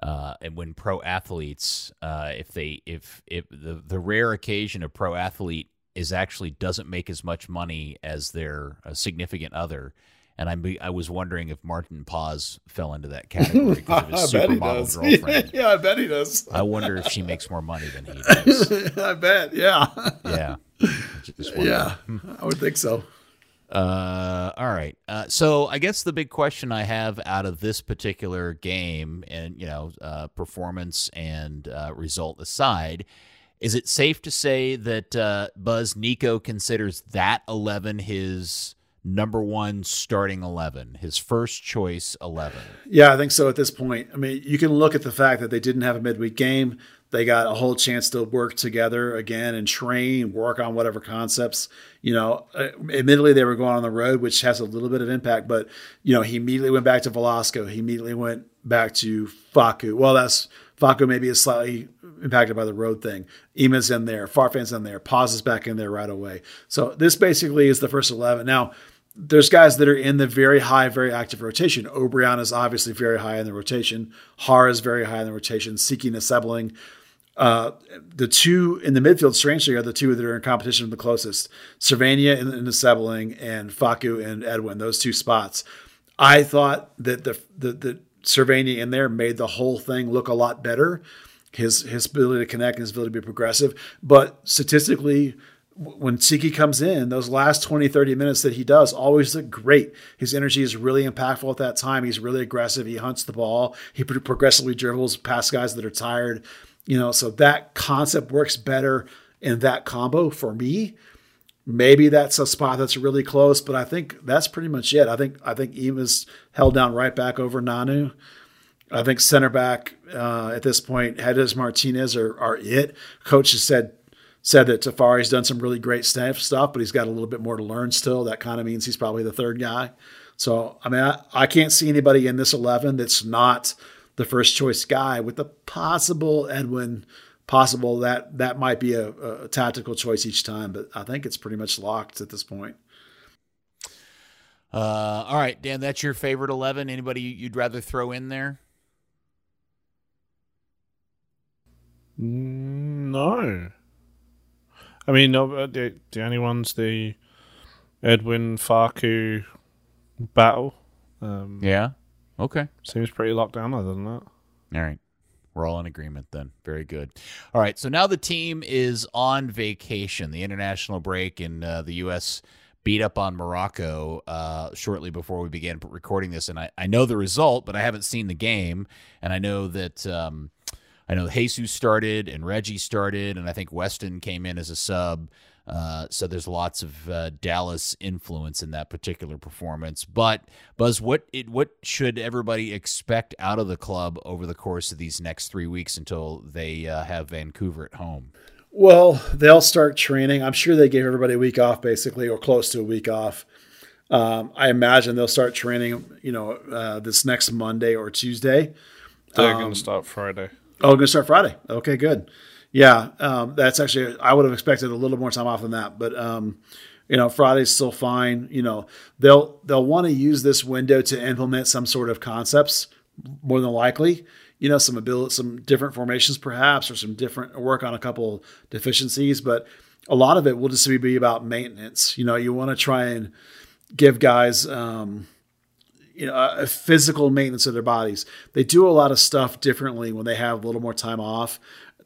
uh, and when pro athletes, uh, if they, if if the the rare occasion a pro athlete is actually doesn't make as much money as their significant other, and I I was wondering if Martin Paes fell into that category because of his supermodel girlfriend. yeah, I bet he does. I wonder if she makes more money than he does. I bet. Yeah. Yeah. Yeah. I would think so. Uh, all right. Uh, so I guess the big question I have out of this particular game, and you know, uh, performance and uh, result aside, is it safe to say that uh, Buzz Nico considers that eleven his number one starting eleven, his first choice eleven? Yeah, I think so at this point. I mean, you can look at the fact that they didn't have a midweek game. They got a whole chance to work together again and train, work on whatever concepts. You know, uh, admittedly, they were going on the road, which has a little bit of impact, but, you know, he immediately went back to Velasco. He immediately went back to Faku. Well, that's Faku maybe is slightly impacted by the road thing. Ima's in there, Farfan's in there, Paes is back in there right away. So this basically is the first 11. Now, there's guys that are in the very high, very active rotation. Obrian is obviously very high in the rotation. Har is very high in the rotation. Siki Nesebling. Uh, the two in the midfield, strangely, are the two that are in competition the closest. Servania in, in Nesebling and Faku and Edwin, those two spots. I thought that the, the, the Servania in there made the whole thing look a lot better. His, his ability to connect and his ability to be progressive. But statistically, when Siki comes in, those last 20, 30 minutes that he does always look great. His energy is really impactful at that time. He's really aggressive. He hunts the ball. He progressively dribbles past guys that are tired. You know, so that concept works better in that combo for me. Maybe that's a spot that's really close, but I think that's pretty much it. I think I think Ima's held down right back over Nanu. I think center back uh, at this point, Hedges Martinez are, are it. Coach has said said that Tafari's done some really great stuff, but he's got a little bit more to learn still. That kind of means he's probably the third guy. So, I mean, I, I can't see anybody in this 11 that's not the first choice guy with the possible Edwin, possible that that might be a, a tactical choice each time, but I think it's pretty much locked at this point. Uh, all right, Dan, that's your favorite 11. Anybody you'd rather throw in there? No. I mean, no, uh, the, the only ones the Edwin Faku battle. Um, Yeah. Okay. Seems pretty locked down other than that. All right. We're all in agreement then. Very good. All right. So now the team is on vacation. The international break in uh, the U.S. beat up on Morocco uh, shortly before we began recording this. And I, I know the result, but I haven't seen the game. And I know that. Um, I know Jesus started and Reggie started, and I think Weston came in as a sub. Uh, so there's lots of uh, Dallas influence in that particular performance. But Buzz, what it, what should everybody expect out of the club over the course of these next three weeks until they uh, have Vancouver at home? Well, they'll start training. I'm sure they gave everybody a week off, basically, or close to a week off. Um, I imagine they'll start training, you know, uh, this next Monday or Tuesday. They're Um, going to start Friday. Oh, going to start Friday. Okay, good. Yeah, um, that's actually I would have expected a little more time off than that, but um, you know, Friday's still fine. You know, they'll they'll want to use this window to implement some sort of concepts more than likely. You know, some ability, some different formations perhaps, or some different work on a couple deficiencies, but a lot of it will just be about maintenance. You know, you want to try and give guys. Um, you know, a physical maintenance of their bodies. They do a lot of stuff differently when they have a little more time off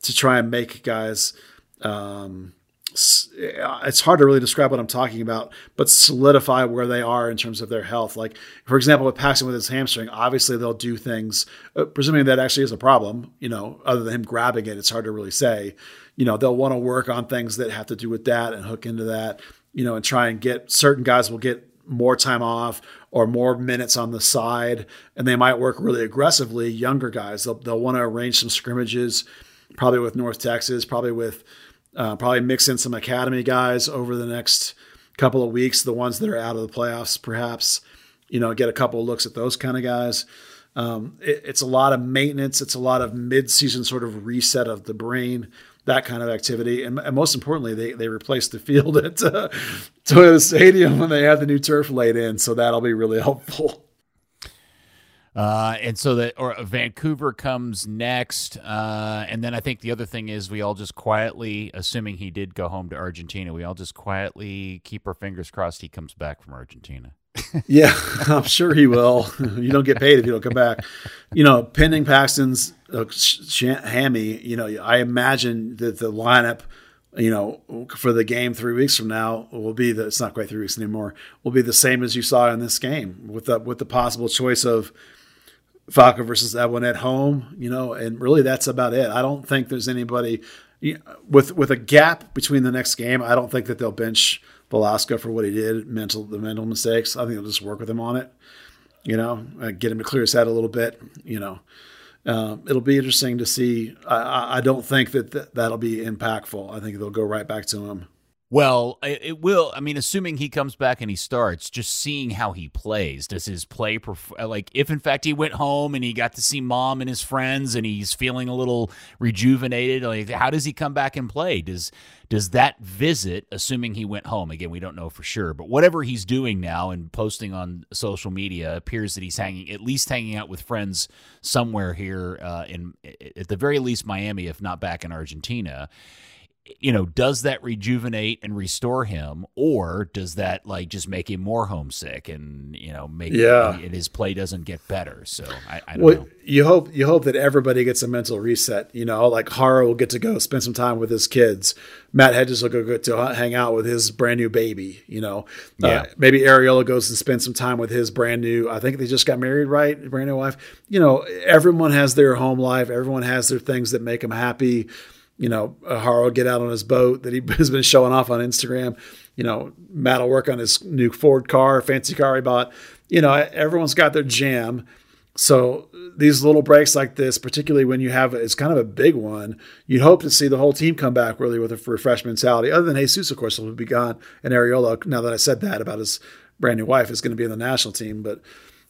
to try and make guys. Um, it's hard to really describe what I'm talking about, but solidify where they are in terms of their health. Like, for example, with Paxton with his hamstring, obviously they'll do things, uh, presuming that actually is a problem, you know, other than him grabbing it, it's hard to really say. You know, they'll want to work on things that have to do with that and hook into that, you know, and try and get certain guys will get more time off or more minutes on the side, and they might work really aggressively. Younger guys, they'll, they'll want to arrange some scrimmages, probably with North Texas, probably with uh, probably mix in some academy guys over the next couple of weeks. The ones that are out of the playoffs, perhaps, you know, get a couple of looks at those kind of guys. Um, it, it's a lot of maintenance. It's a lot of mid-season sort of reset of the brain, that kind of activity, and, and most importantly, they they replaced the field at uh, Toyota Stadium when they had the new turf laid in, so that'll be really helpful. Uh, and so that or Vancouver comes next, uh, and then I think the other thing is we all just quietly, assuming he did go home to Argentina, we all just quietly keep our fingers crossed he comes back from Argentina. Yeah, I'm sure he will. you don't get paid if you don't come back. You know, pending Paxton's uh, hammy, you know, I imagine that the lineup, you know, for the game three weeks from now will be the. It's not quite three weeks anymore. Will be the same as you saw in this game, with the with the possible choice of Falco versus Edwin at home. You know, and really that's about it. I don't think there's anybody with with a gap between the next game. I don't think that they'll bench Velasco for what he did, mental the mental mistakes. I think they'll just work with him on it. You know, uh, get him to clear his head a little bit. You know, uh, it'll be interesting to see. I, I don't think that th- that'll be impactful. I think they'll go right back to him. Well, it, will. I mean, assuming he comes back and he starts, just seeing how he plays. Does his play, perf- like, if in fact he went home and he got to see mom and his friends and he's feeling a little rejuvenated, like, how does he come back and play? Does does that visit, assuming he went home again, we don't know for sure, but whatever he's doing now and posting on social media appears that he's hanging, at least hanging out with friends somewhere here uh, in, at the very least, Miami, if not back in Argentina you know, does that rejuvenate and restore him, or does that like just make him more homesick and you know make Yeah. and his play doesn't get better? So I, I don't Well, know. you hope you hope that everybody gets a mental reset. You know, like Jara will get to go spend some time with his kids. Matt Hedges will go get to hang out with his brand new baby. You know, Yeah. uh, maybe Arriola goes and spends some time with his brand new. I think they just got married, right? Brand new wife. You know, everyone has their home life. Everyone has their things that make them happy. You know, Jara will get out on his boat that he has been showing off on Instagram. You know, Matt will work on his new Ford car, fancy car he bought. You know, everyone's got their jam. So these little breaks like this, particularly when you have it's kind of a big one, you'd hope to see the whole team come back really with a refreshed mentality. Other than Jesus, of course, will be gone, and Arriola. Now that I said that about his brand new wife, is going to be in the national team, but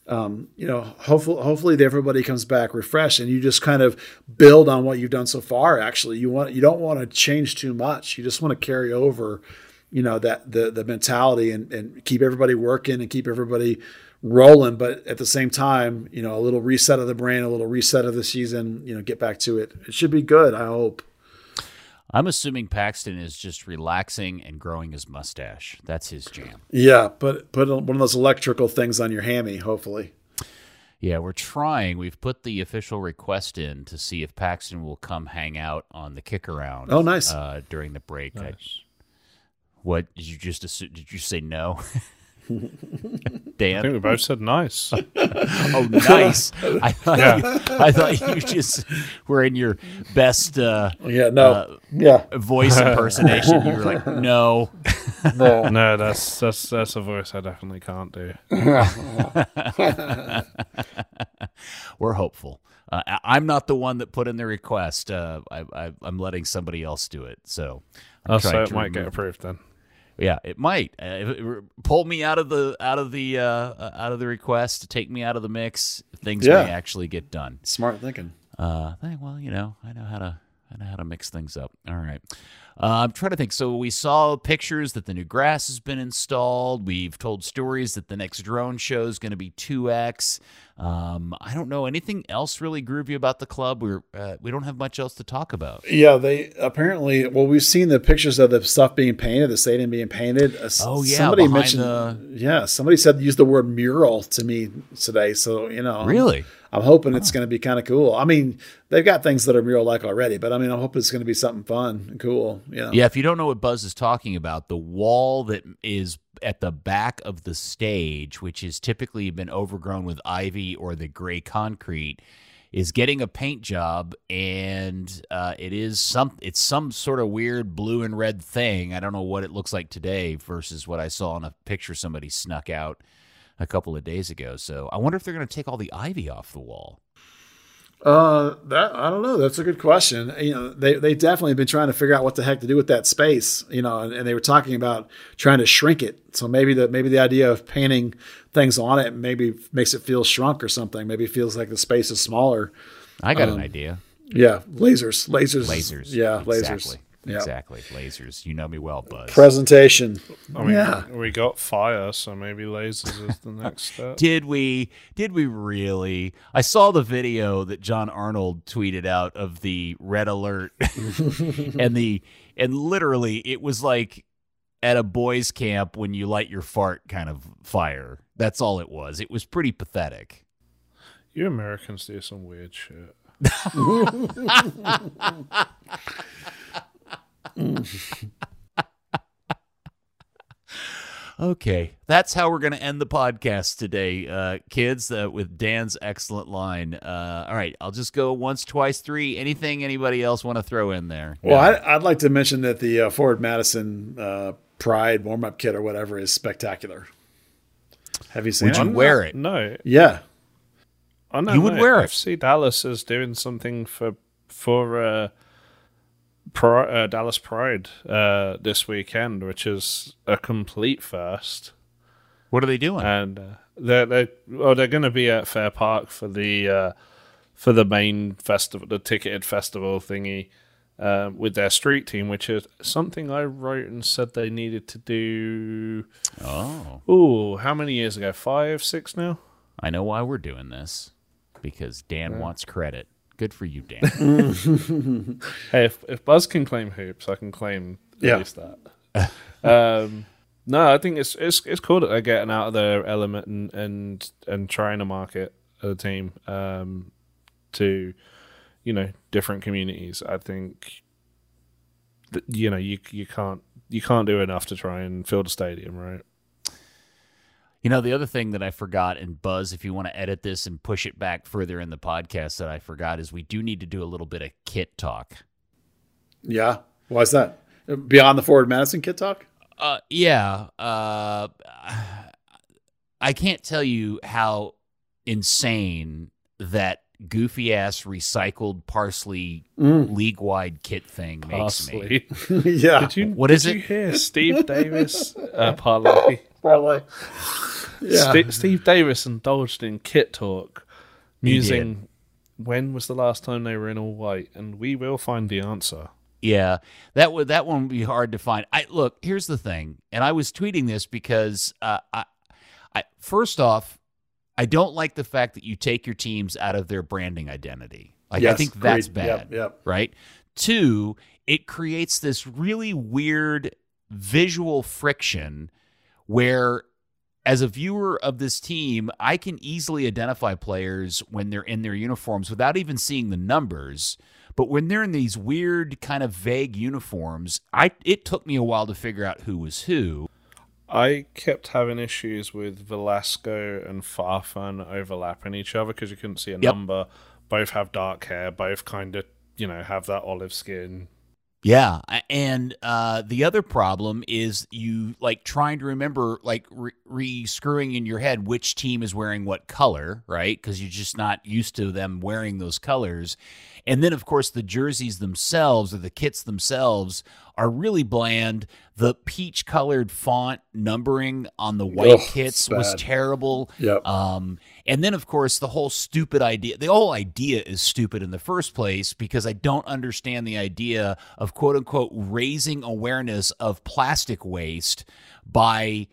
um, you know, hopefully, hopefully everybody comes back refreshed, and you just kind of build on what you've done so far. Actually, you want you don't want to change too much. You just want to carry over, you know, that the the mentality and and keep everybody working and keep everybody rolling. But at the same time, you know, a little reset of the brain, a little reset of the season. You know, get back to it. It should be good. I hope. I'm assuming Paxton is just relaxing and growing his mustache. That's his jam. Yeah, put put one of those electrical things on your hammy. Hopefully. Yeah, we're trying. We've put the official request in to see if Paxton will come hang out on the kick around. Oh, nice. Uh, during the break. I- what did you just assume? Did you say no? I think we both said nice. Oh, nice. I thought, you, I thought you just were in your best uh, Yeah. No. Uh, yeah. voice impersonation. You were like, no. No. no, that's that's that's a voice I definitely can't do. We're hopeful. Uh, I- I'm not the one that put in the request. Uh, I, I, I'm letting somebody else do it. So I'm Oh, so it to might get approved then. Yeah, it might. Uh, if it, pull me out of the out of the uh, uh, out of the request, to take me out of the mix. Things Yeah. may actually get done. Smart thinking. Uh, think, well, you know, I know how to I know how to mix things up. All right. Uh, I'm trying to think. So we saw pictures that the new grass has been installed. We've told stories that the next drone show is going to be 2x. Um, I don't know anything else really groovy about the club. We're uh, we don't have much else to talk about. Yeah, they apparently. Well, we've seen the pictures of the stuff being painted, the stadium being painted. Uh, Oh, yeah, somebody mentioned. the- Yeah, somebody said use the word mural to me today. So you know, Really? I'm hoping it's going to be kind of cool. I mean, they've got things that are mural like already, but I mean, I'm hoping it's going to be something fun and cool. You know? Yeah, if you don't know what Buzz is talking about, the wall that is at the back of the stage, which has typically been overgrown with ivy or the gray concrete, is getting a paint job, and uh, it is some it's some sort of weird blue and red thing. I don't know what it looks like today versus what I saw in a picture somebody snuck out a couple of days ago. So I wonder if they're going to take all the ivy off the wall. Uh, that I don't know. That's a good question. You know, they they definitely been trying to figure out what the heck to do with that space. You know, and, and they were talking about trying to shrink it. So maybe the maybe the idea of painting things on it maybe makes it feel shrunk or something. Maybe it feels like the space is smaller. I got Um, an idea. Yeah, lasers, lasers, Lasers. Yeah, lasers. Exactly. Yeah. Exactly. Lasers. You know me well, Buzz. Presentation. I mean, yeah. we got fire, so maybe lasers is the next step. Did we? Did we really? I saw the video that John Arnold tweeted out of the red alert, and the and literally it was like at a boys' camp when you light your fart kind of fire. That's all it was. It was pretty pathetic. You Americans do some weird shit. Okay, that's how we're going to end the podcast today, uh, kids. Uh, with Dan's excellent line. Uh, all right, I'll just go once, twice, three. Anything anybody else want to throw in there? Well, I, I'd like to mention that the uh, Forward Madison uh, Pride warm up kit or whatever is spectacular. Have you seen Would it? you wear it? No, Yeah. I know. You would no, wear it. FC Dallas is doing something for for uh, uh, Dallas Pride uh, this weekend, which is a complete first. What are they doing? and uh, they're they well they're going to be at Fair Park for the uh, for the main festival, the ticketed festival thingy. Um, with their street team, which is something I wrote and said they needed to do. oh. Ooh, how many years ago? Five, six now. I know why we're doing this because Dan wants credit. Good for you, Dan. Hey, if, if Buzz can claim hoops, I can claim at Yeah. least that. um, no, I think it's it's it's cool that they're getting out of their element and and, and trying to market a team um, to you know different communities. I think that, you know you you can't you can't do enough to try and fill the stadium, right? You know, the other thing that I forgot, and Buzz, if you want to edit this and push it back further in the podcast that I forgot, is we do need to do a little bit of kit talk. Yeah. Why is that? Beyond the Forward Madison kit talk? Uh, yeah. Uh, I can't tell you how insane that goofy ass recycled Parley league wide kit thing makes me. Yeah. Did you What did is you it? hear Steve Davis uh, parlay? Probably. Yeah. Ste Steve Davis indulged in kit talk, He musing when was the last time they were in all white, and we will find the answer. Yeah, that would that one would be hard to find. I look. Here's the thing, and I was tweeting this because uh, I, I first off, I don't like the fact that you take your teams out of their branding identity. Like I think that's agreed. bad. Yep, yep. Right. Two, it creates this really weird visual friction where as a viewer of this team, I can easily identify players when they're in their uniforms without even seeing the numbers. But when they're in these weird, kind of vague uniforms, I it took me a while to figure out who was who. I kept having issues with Velasco and Farfan overlapping each other because you couldn't see a Yep. number. Both have dark hair. Both kind of, you know, have that olive skin. Yeah, and uh, the other problem is you like trying to remember, like re- re-screwing in your head which team is wearing what color, right? Because you're just not used to them wearing those colors. And then, of course, the jerseys themselves or the kits themselves are really bland. The peach-colored font numbering on the white Ugh, kits was terrible. Yep. Um, and then, of course, the whole stupid idea. The whole idea is stupid in the first place because I don't understand the idea of quote unquote raising awareness of plastic waste by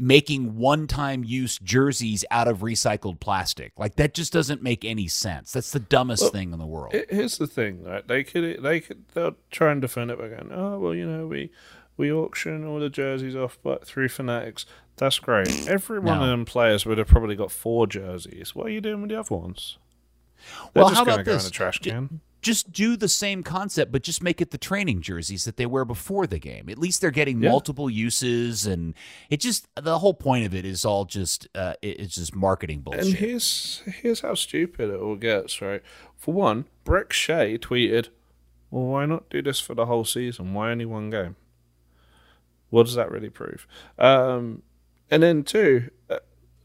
making one-time use jerseys out of recycled plastic. Like that just doesn't make any sense. That's the dumbest Well, thing in the world. It, here's the thing, right? They could, they could, they'll try and defend it by going, oh well, you know, we we auction all the jerseys off, but through Fanatics, that's great. Every one No. of them players would have probably got four jerseys. What are you doing with the other ones? They're Well, just how about this? in the trash can. just do the same concept, but just make it the training jerseys that they wear before the game. At least they're getting Yeah. multiple uses, and it just the whole point of it is all just uh, it's just marketing bullshit. And here's here's how stupid it all gets, right? For one, Brek Shea tweeted, "Well, why not do this for the whole season? Why only one game? What does that really prove?" Um, and then two, uh,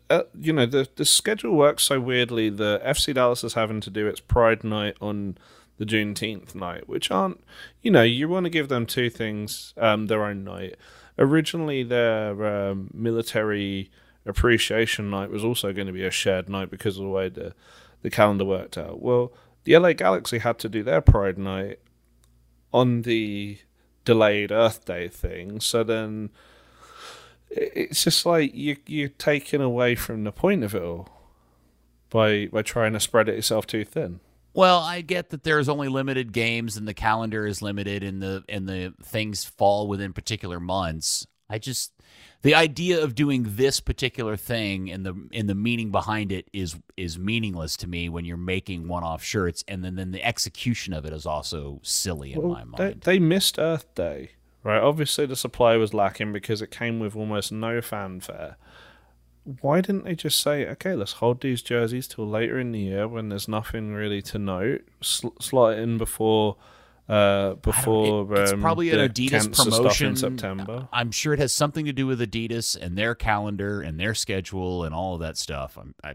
uh, you know, the the schedule works so weirdly. The FC Dallas is having to do its Pride Night on the Juneteenth night, which aren't, you know, you want to give them two things, um, their own night. Originally, their um, military appreciation night was also going to be a shared night because of the way the the calendar worked out. Well, the LA Galaxy had to do their Pride night on the delayed Earth Day thing, so then it's just like you you're taking away from the point of it all by by trying to spread it yourself too thin. Well, I get that there's only limited games and the calendar is limited and the and the things fall within particular months. I just the idea of doing this particular thing and the and the meaning behind it is is meaningless to me when you're making one-off shirts and then, then the execution of it is also silly in Well, my they, mind. they missed Earth Day, right? Obviously, the supply was lacking because it came with almost no fanfare. Why didn't they just say, okay, let's hold these jerseys till later in the year when there's nothing really to note, sl- slot it in before uh, before It- it's um, probably an Adidas promotion in September. I'm sure it has something to do with Adidas and their calendar and their schedule and all of that stuff. I'm I,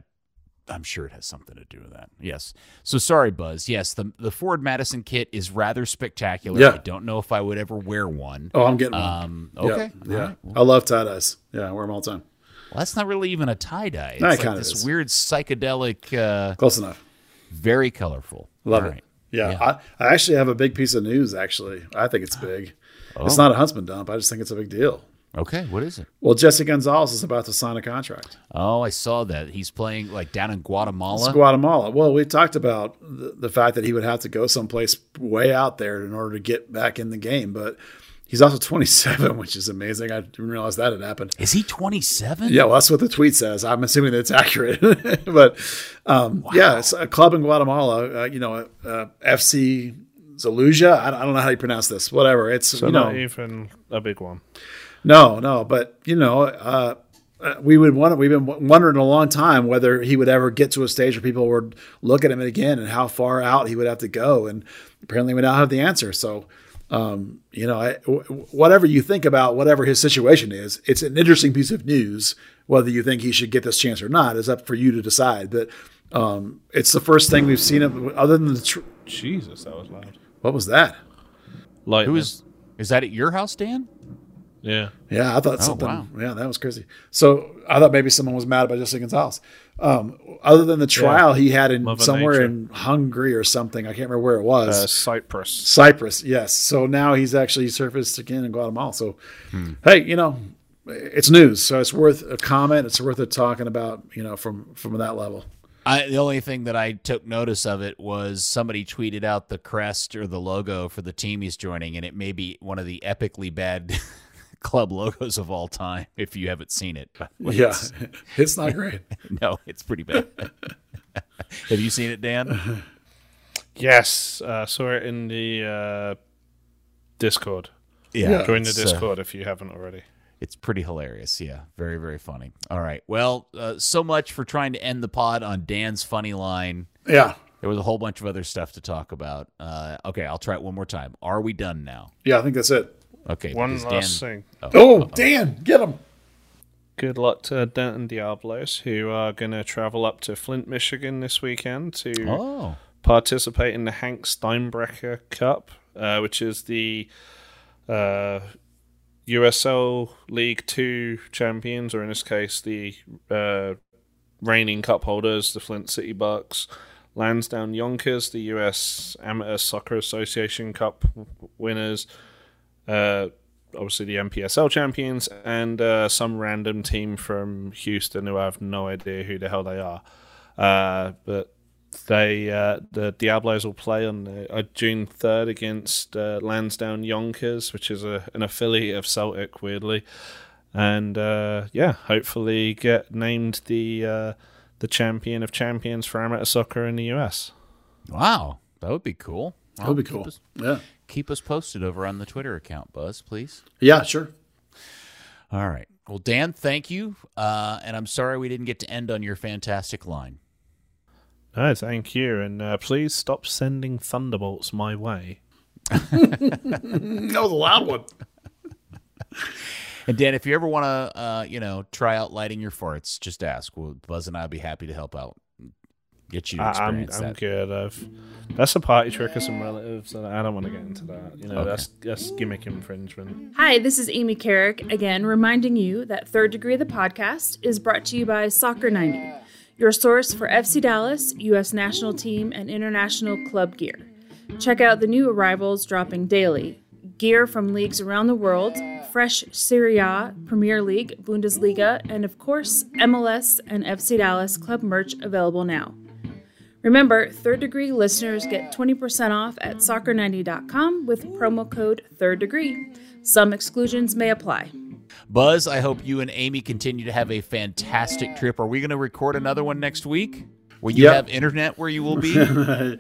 I'm sure it has something to do with that. Yes. So sorry, Buzz. Yes, the the Forward Madison kit is rather spectacular. Yeah. I don't know if I would ever wear one. Oh, I'm getting one. Um, Yeah, okay. Yeah. All right. Well, I love tie dyes. Yeah, I wear them all the time. well, that's not really even a tie dye. It's No, it like this is. weird psychedelic, uh, Close enough. very colorful. Love All it. right. Yeah, Yeah. I, I actually have a big piece of news. Actually, I think it's big. It's Oh. not a Huntsman dump. I just think it's a big deal. Okay. What is it? Well, Jesse Gonzalez is about to sign a contract. Oh, I saw that. He's playing like down in It's Guatemala. Guatemala. Well, we talked about the, the fact that he would have to go someplace way out there in order to get back in the game, but he's also 27, which is amazing. I didn't realize that had happened. is he 27? Yeah, well, that's what the tweet says. I'm assuming that's accurate, but um, yeah, it's a club in Guatemala. Uh, you know, uh, FC Zaluja. I, I don't know how you pronounce this. Whatever. It's So you know, not even a big one. No, no, but you know, uh, we would want. We've been wondering a long time whether he would ever get to a stage where people would look at him again and how far out he would have to go. And apparently, we now have the answer. So, um, you know, I, w- whatever you think about whatever his situation is, it's an interesting piece of news. Whether you think he should get this chance or not is up for you to decide. But um, it's the first thing we've seen of other than the. Tr- Jesus, that was loud. what was that? Lightning. Who is is that at your house, Dan? Yeah. Yeah, I thought Oh, something. wow. Yeah, that was crazy. So I thought maybe someone was mad about Jesse Gonzalez. Um, other than the trial he had in Mother somewhere Nature. in Hungary or something, I can't remember where it was. Uh, Cyprus. Cyprus, yes. So now he's actually surfaced again in Guatemala. So, Hmm. hey, you know, it's news, so it's worth a comment. It's worth it talking about, you know, from from that level. I, the only thing that I took notice of it was somebody tweeted out the crest or the logo for the team he's joining, and it may be one of the epically bad club logos of all time. If you haven't seen it, yeah, it's not great. no, it's pretty bad. Have you seen it, Dan? Yes, uh, saw it in the uh, Discord. Yeah. Join the it's, uh, Discord if you haven't already. It's pretty hilarious. Yeah. Very, very funny. All right. Well, uh, so much for trying to end the pod on Dan's funny line. Yeah, There was a whole bunch of other stuff to talk about. Uh, okay. I'll try it one more time. Are we done now? yeah, I think that's it. Okay. One because last Dan- thing. Oh, Dan, get him. Good luck to Denton Diablos, who are going to travel up to Flint, Michigan this weekend to Oh. participate in the Hank Steinbrecher Cup, uh, which is the uh, USL League Two champions, or in this case, the uh, reigning cup holders, the Flint City Bucks. Lansdowne Yonkers, the US Amateur Soccer Association Cup winners. Uh, obviously the MPSL champions, and uh, some random team from Houston who I have no idea who the hell they are. Uh, but they uh, the Diablos will play on the, uh, June third against uh, Lansdowne Yonkers, which is a, an affiliate of Celtic, weirdly, and uh, yeah, hopefully get named the uh, the champion of champions for amateur soccer in the US. Wow. That would be cool. That would be cool. Yeah, keep us posted over on the Twitter account, Buzz, please. yeah, sure. All right. Well, Dan, thank you. Uh, and I'm sorry we didn't get to end on your fantastic line. No, thank you, and uh, please stop sending thunderbolts my way. That was a loud one. And Dan, if you ever want to, uh, you know, try out lighting your farts, just ask. Well, Buzz and I'll be happy to help out. Get you to I, I'm, experience I'm good. I've, that's a party trick of some relatives, and I don't want to get into that. You know, Okay. that's that's gimmick infringement. Hi, this is Amy Carrick again, reminding you that Third Degree of the podcast is brought to you by Soccer 90, your source for FC Dallas, U.S. national team, and international club gear. Check out the new arrivals dropping daily gear from leagues around the world, fresh Serie A, Premier League, Bundesliga, and of course, MLS and FC Dallas club merch available now. Remember, third degree listeners get 20% off at soccer90.com with promo code third degree. Some exclusions may apply. Buzz, I hope you and Amy continue to have a fantastic trip. Are we going to record another one next week? Will you Yep. have internet where you will be? uh,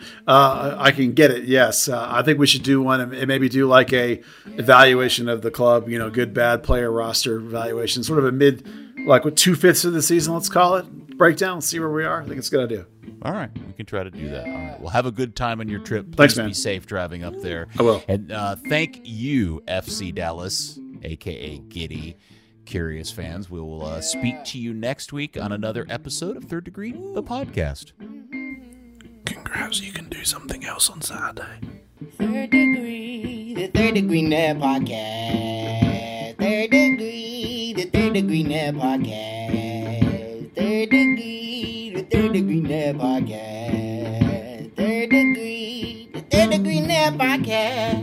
I can get it. Yes, uh, I think we should do one and maybe do like a evaluation of the club. You know, good bad player roster evaluation, sort of a mid, like with two fifths of the season. Let's call it breakdown. See where we are. I think it's a good idea. All right, we can try to do that. All right, well, have a good time on your trip. Please Thanks, man. be safe driving up there. I will. And uh, thank you, FC Dallas, aka Giddy. Curious fans, we will uh, speak to you next week on another episode of Third Degree, the podcast. Congrats, you can do something else on Saturday. Third degree, the third degree net podcast. Third degree, the third degree net podcast. Third degree, the third degree net podcast. Third degree, the third degree net podcast.